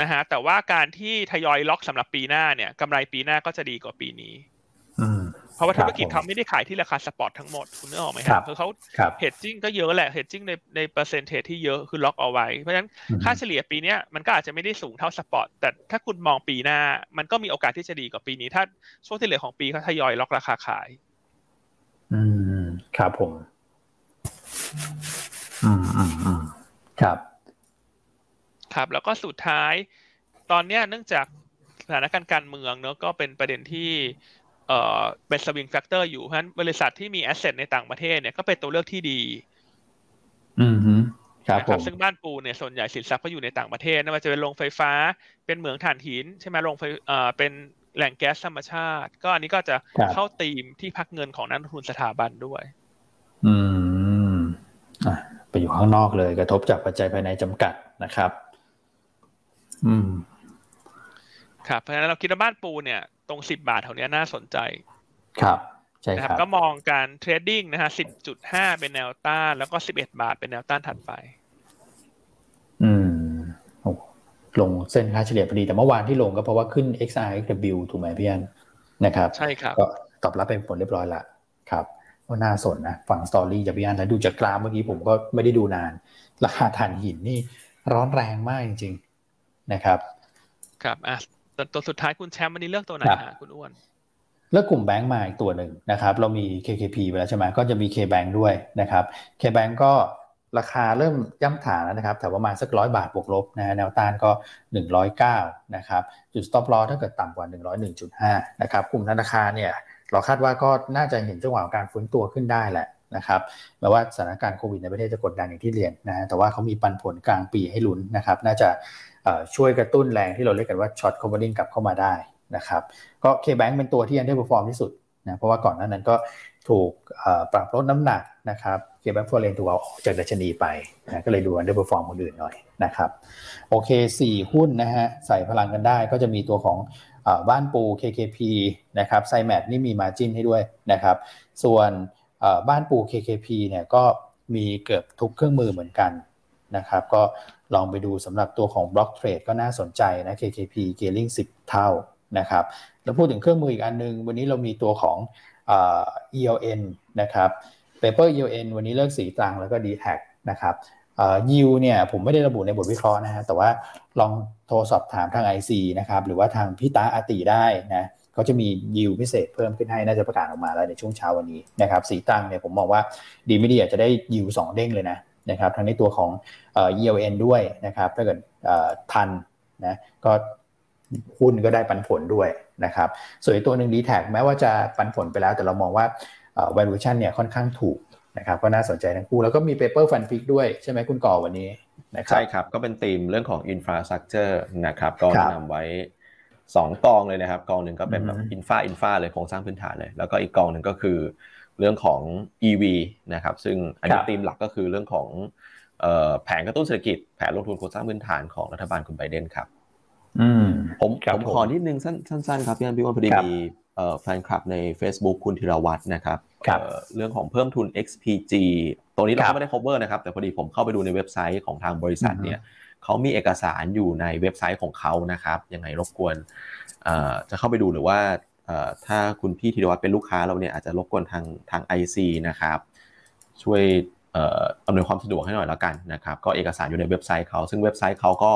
นะฮะแต่ว่าการที่ทยอยล็อกสำหรับปีหน้าเนี่ยกำไรปีหน้าก็จะดีกว่าปีนี้อืมเพราะว่าธุบรกิจครับผมเขาไม่ได้ขายที่ราคา spot ทั้งหมดคุณนึกออกไหมครับคือเขาครับ hedging ก็เยอะแหละ hedging ในใน percentage ที่เยอะคือล็อกเอาไว้ เพราะฉะนั้นอืมค่าเฉลี่ยปีเนี้ยมันก็อาจจะไม่ได้สูงเท่า spot แต่ถ้าคุณมองปีหน้า มันก็มีโอกาสที่จะดีกว่าปีนี้ ถ้าช่วงที่เหลือของปีเขาทยอยล็อกราคาขาย อืมครับผม อืมอืมอืม ครับ ครับ แล้วก็สุดท้าย ตอนเนี้ยเนื่องจากสถานการณ์การเมืองเนอะก็เป็นประเด็นที่เอ่อเป็น swing factor อยู่เพราะฉะนั้นบริษัทที่มี asset ในต่างประเทศเนี่ยก็เป็นตัวเลือกที่ดี อืมฮึครับนะผมซึ่งบ้านปูเนี่ยส่วนใหญ่สินทรัพย์ก็อยู่ในต่างประเทศไม่ว่าจะเป็นโรงไฟฟ้า เป็นเหมืองถ่านหิน ใช่ไหมโรงไฟเอ่อเป็นแหล่งแก๊สธรรมชาติ ก็อันนี้ก็จะครับเข้าธีมที่พักเงินของนักลงทุนสถาบันด้วย อืมอะ ไปอยู่ข้างนอกเลย กระทบจากปัจจัยภายในจำกัดนะครับ อืม ครับ เพราะฉะนั้นเราคิดว่าบ้านปูเนี่ย ตรงสิบบาทแถวนี้น่าสนใจ ครับใช่ครับ ก็มองการเทรดดิ้งนะฮะสิบจุดห้าเป็นแนวต้าน แล้วก็สิบเอ็ดบาทเป็นแนวต้านถัดไป อืมโอ้ลงเส้นค่าเฉลี่ยพอดี แต่เมื่อวานที่ลงก็เพราะว่าขึ้น XRXW ถูกไหมพี่อันนะครับ ใช่ครับ ก็ตอบรับเป็นผลเรียบร้อยละครับ ว่าน่าสนนะฝั่งสตอรี่จากพี่อันแล้วดูจากกราฟเมื่อกี้ผมก็ไม่ได้ดูนาน ราคาถ่านหินนี่ร้อนแรงมากจริงๆนะครับ ครับอะตัวตัวสุดท้ายคุณแชมป์วันนี้เลือกตัวไหนครับฮะคุณอ้วนเลือกกลุ่มแบงก์มาอีกตัวหนึ่งนะครับ เรามี KKP ไปแล้วใช่ไหมก็จะมี KBank ด้วยนะครับ KBank ก็ราคาเริ่มย่ำฐานแล้วนะครับแต่ประมาณสักร้อยบาทบวกลบนะฮะแนวต้านก็ 109นะครับจุด stop loss ถ้าเกิดต่ำกว่า 101.5นะครับกลุ่มธนาคารเนี่ย เราคาดว่าก็น่าจะเห็นจังหวะการฟื้นตัวขึ้นได้แหละนะครับแม้ว่าสถานการณ์โควิดในประเทศจะกดดันอย่างที่เรียนนะฮะแต่ว่าเขามีปันผลกลางปีให้ลุ้นนะครับ น่าจะช่วยกระตุ้นแรงที่เราเรียกกันว่าช็อตคอมเ r อร์กลับเข้ามาได้นะครับก็ K-Bank เป็นตัวที่ underperform ที่สุดนะเพราะว่าก่อนหน้านั้นก็ถูกปรับลดน้ำหนักนะครับ K-Bank f o r e n ถูกเอาออกจากดัชนีไปนะก็เลยดู underperform คนอื่นหน่อยนะครับโอเค 4 หุ้นนะฮะใส่พลังกันได้ก็จะมีตัวของ บ้านปู KKP นะครับไซแมทนี่มี margin ให้ด้วยนะครับ ส่วนบ้านปู KKP เนี่ยก็มีเกือบทุกเครื่องมือเหมือนกันนะครับ ก็ลองไปดูสำหรับตัวของ Block Trade ก็น่าสนใจนะ KKP Gearing 10 เท่านะครับ แล้วพูดถึงเครื่องมืออีกอันนึง วันนี้เรามีตัวของอ ELN นะครับ Paper ELN วันนี้เลิกสีตรังแล้วก็ d t a c นะครับ เอ่อ yield เนี่ยผมไม่ได้ระบุในบทวิเคราะห์นะฮะแต่ว่าลองโทรสอบถามทาง IC นะครับหรือว่าทางพี่ตาอาติได้นะเขาจะมี yield พิเศษเพิ่มขึ้นให้น่าจะประกาศออกมาแล้วในช่วงเช้าวันนี้นะครับสีตังเนี่ยผมมองว่าดีไม่ดีอาจจะได้ yield สองเด้งเลยนะนะครับทั้งในตัวของเอ่อ ELN ด้วยนะครับถ้าเกิดทันนะก็หุ้นก็ได้ปันผลด้วยนะครับส่วนอีกตัวหนึ่ง d t แท็แม้ว่าจะปันผลไปแล้วแต่เรามองว่า valuation เนี่ยค่อนข้างถูก นะครับก็น่าสนใจทั้งคู่แล้วก็มี paper fund pick ด้วยใช่ไหมคุณก่อวันนี้นะครัใช่ครับ ก็เป็นธีมเรื่องของ infrastructure นะครับก็ครับแนะนำไว้ 2 กองเลยนะครับ กองหนึ่งก็เป็นแบบอือฮึอินฟาอินฟาเลยโครงสร้างพื้นฐานเลย แล้วก็อีกกองหนึ่งก็คือเรื่องของ EV นะครับซึ่งอันนี้ธีมหลักก็คือเรื่องของเอ่อแผนกระตุ้นเศรษฐกิจแผนลงทุนโครงสร้างพื้นฐานของรัฐบาลคุณไบเดนครับอืมผมครับผมผมขอนิดนึงสั้นสั้นๆครับพี่อันพี่ว่าพอดีครับมีเอ่อ แฟนคลับใน Facebook คุณธีรวัตรนะครับครับเอ่อเรื่องของเพิ่มทุน XPG ตัวนี้เราครับก็ไม่ได้ cover นะครับ แต่พอดีผมเข้าไปดูในเว็บไซต์ของทางบริษัทอือฮึเนี่ยเขามีเอกสารอยู่ในเว็บไซต์ของเขานะครับ ยังไงรบกวนเอ่อจะเข้าไปดูหรือว่าเอ่อถ้าคุณพี่ธีรวัตรเป็นลูกค้าเราเนี่ยอาจจะรบกวนทางทาง IC นะครับ ช่วยเอ่ออำนวยความสะดวกให้หน่อยแล้วกันนะครับ ก็เอกสารอยู่ในเว็บไซต์เขา ซึ่งเว็บไซต์เขาก็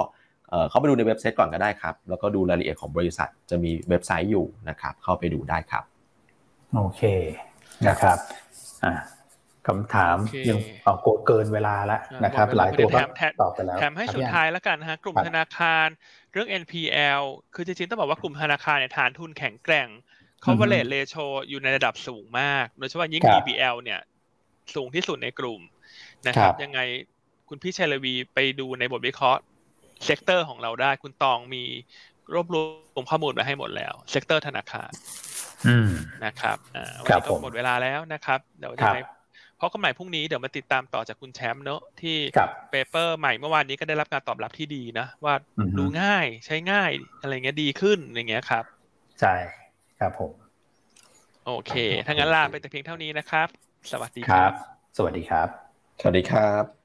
เอ่อเข้าไปดูในเว็บไซต์ก่อนก็ได้ครับ แล้วก็ดูรายละเอียดของบริษัทจะมีเว็บไซต์อยู่นะครับ เข้าไปดูได้ครับ โอเคนะครับอ่าคำถามโอเคยังเอาโกเกินเวลาแล้วอ่านะครับหมดเวหลาลายตัวพอดีก็แถมแถมตอบไปแล้วแถมให้ครับสุดพี่อันท้ายแล้วกันนะฮะกลุ่มครับธนาคารเรื่อง NPL คือจริงๆต้องบอกว่ากลุ่มธนาคารเนี่ยฐานทุนแข็งแกร่ง coverage ratio อยู่ในระดับสูงมาก โดยเฉพาะยิ่งครับ BBL เนี่ย สูงที่สุดในกลุ่มนะครับครับยังไงคุณพี่ชัยรวีไปดูในบทวิเคราะห์ sector ของเราได้ คุณตองมีรวบรวมข้อมูลมาให้หมดแล้ว sector ธนาคารอืมนะครับอ่าวันครับนี้ผก็มหมดเวลาแล้วนะครับเดี๋ยวครัยับงไงเพราะกำไรพรุ่งนี้เดี๋ยวมาติดตามต่อจากคุณแชมป์เนอะที่ครับ paper ใหม่เมื่อวานนี้ก็ได้รับการตอบรับที่ดีนะ ว่าอือฮึดูง่ายใช้ง่ายอะไรเงี้ยดีขึ้นอย่างเงี้ยครับ ใช่ครับผม โอเคถ้างั้นลาไปแต่เพียงเท่านี้นะครับ สวัสดีคครัรับบสวัสดีครับ สวัสดีครับ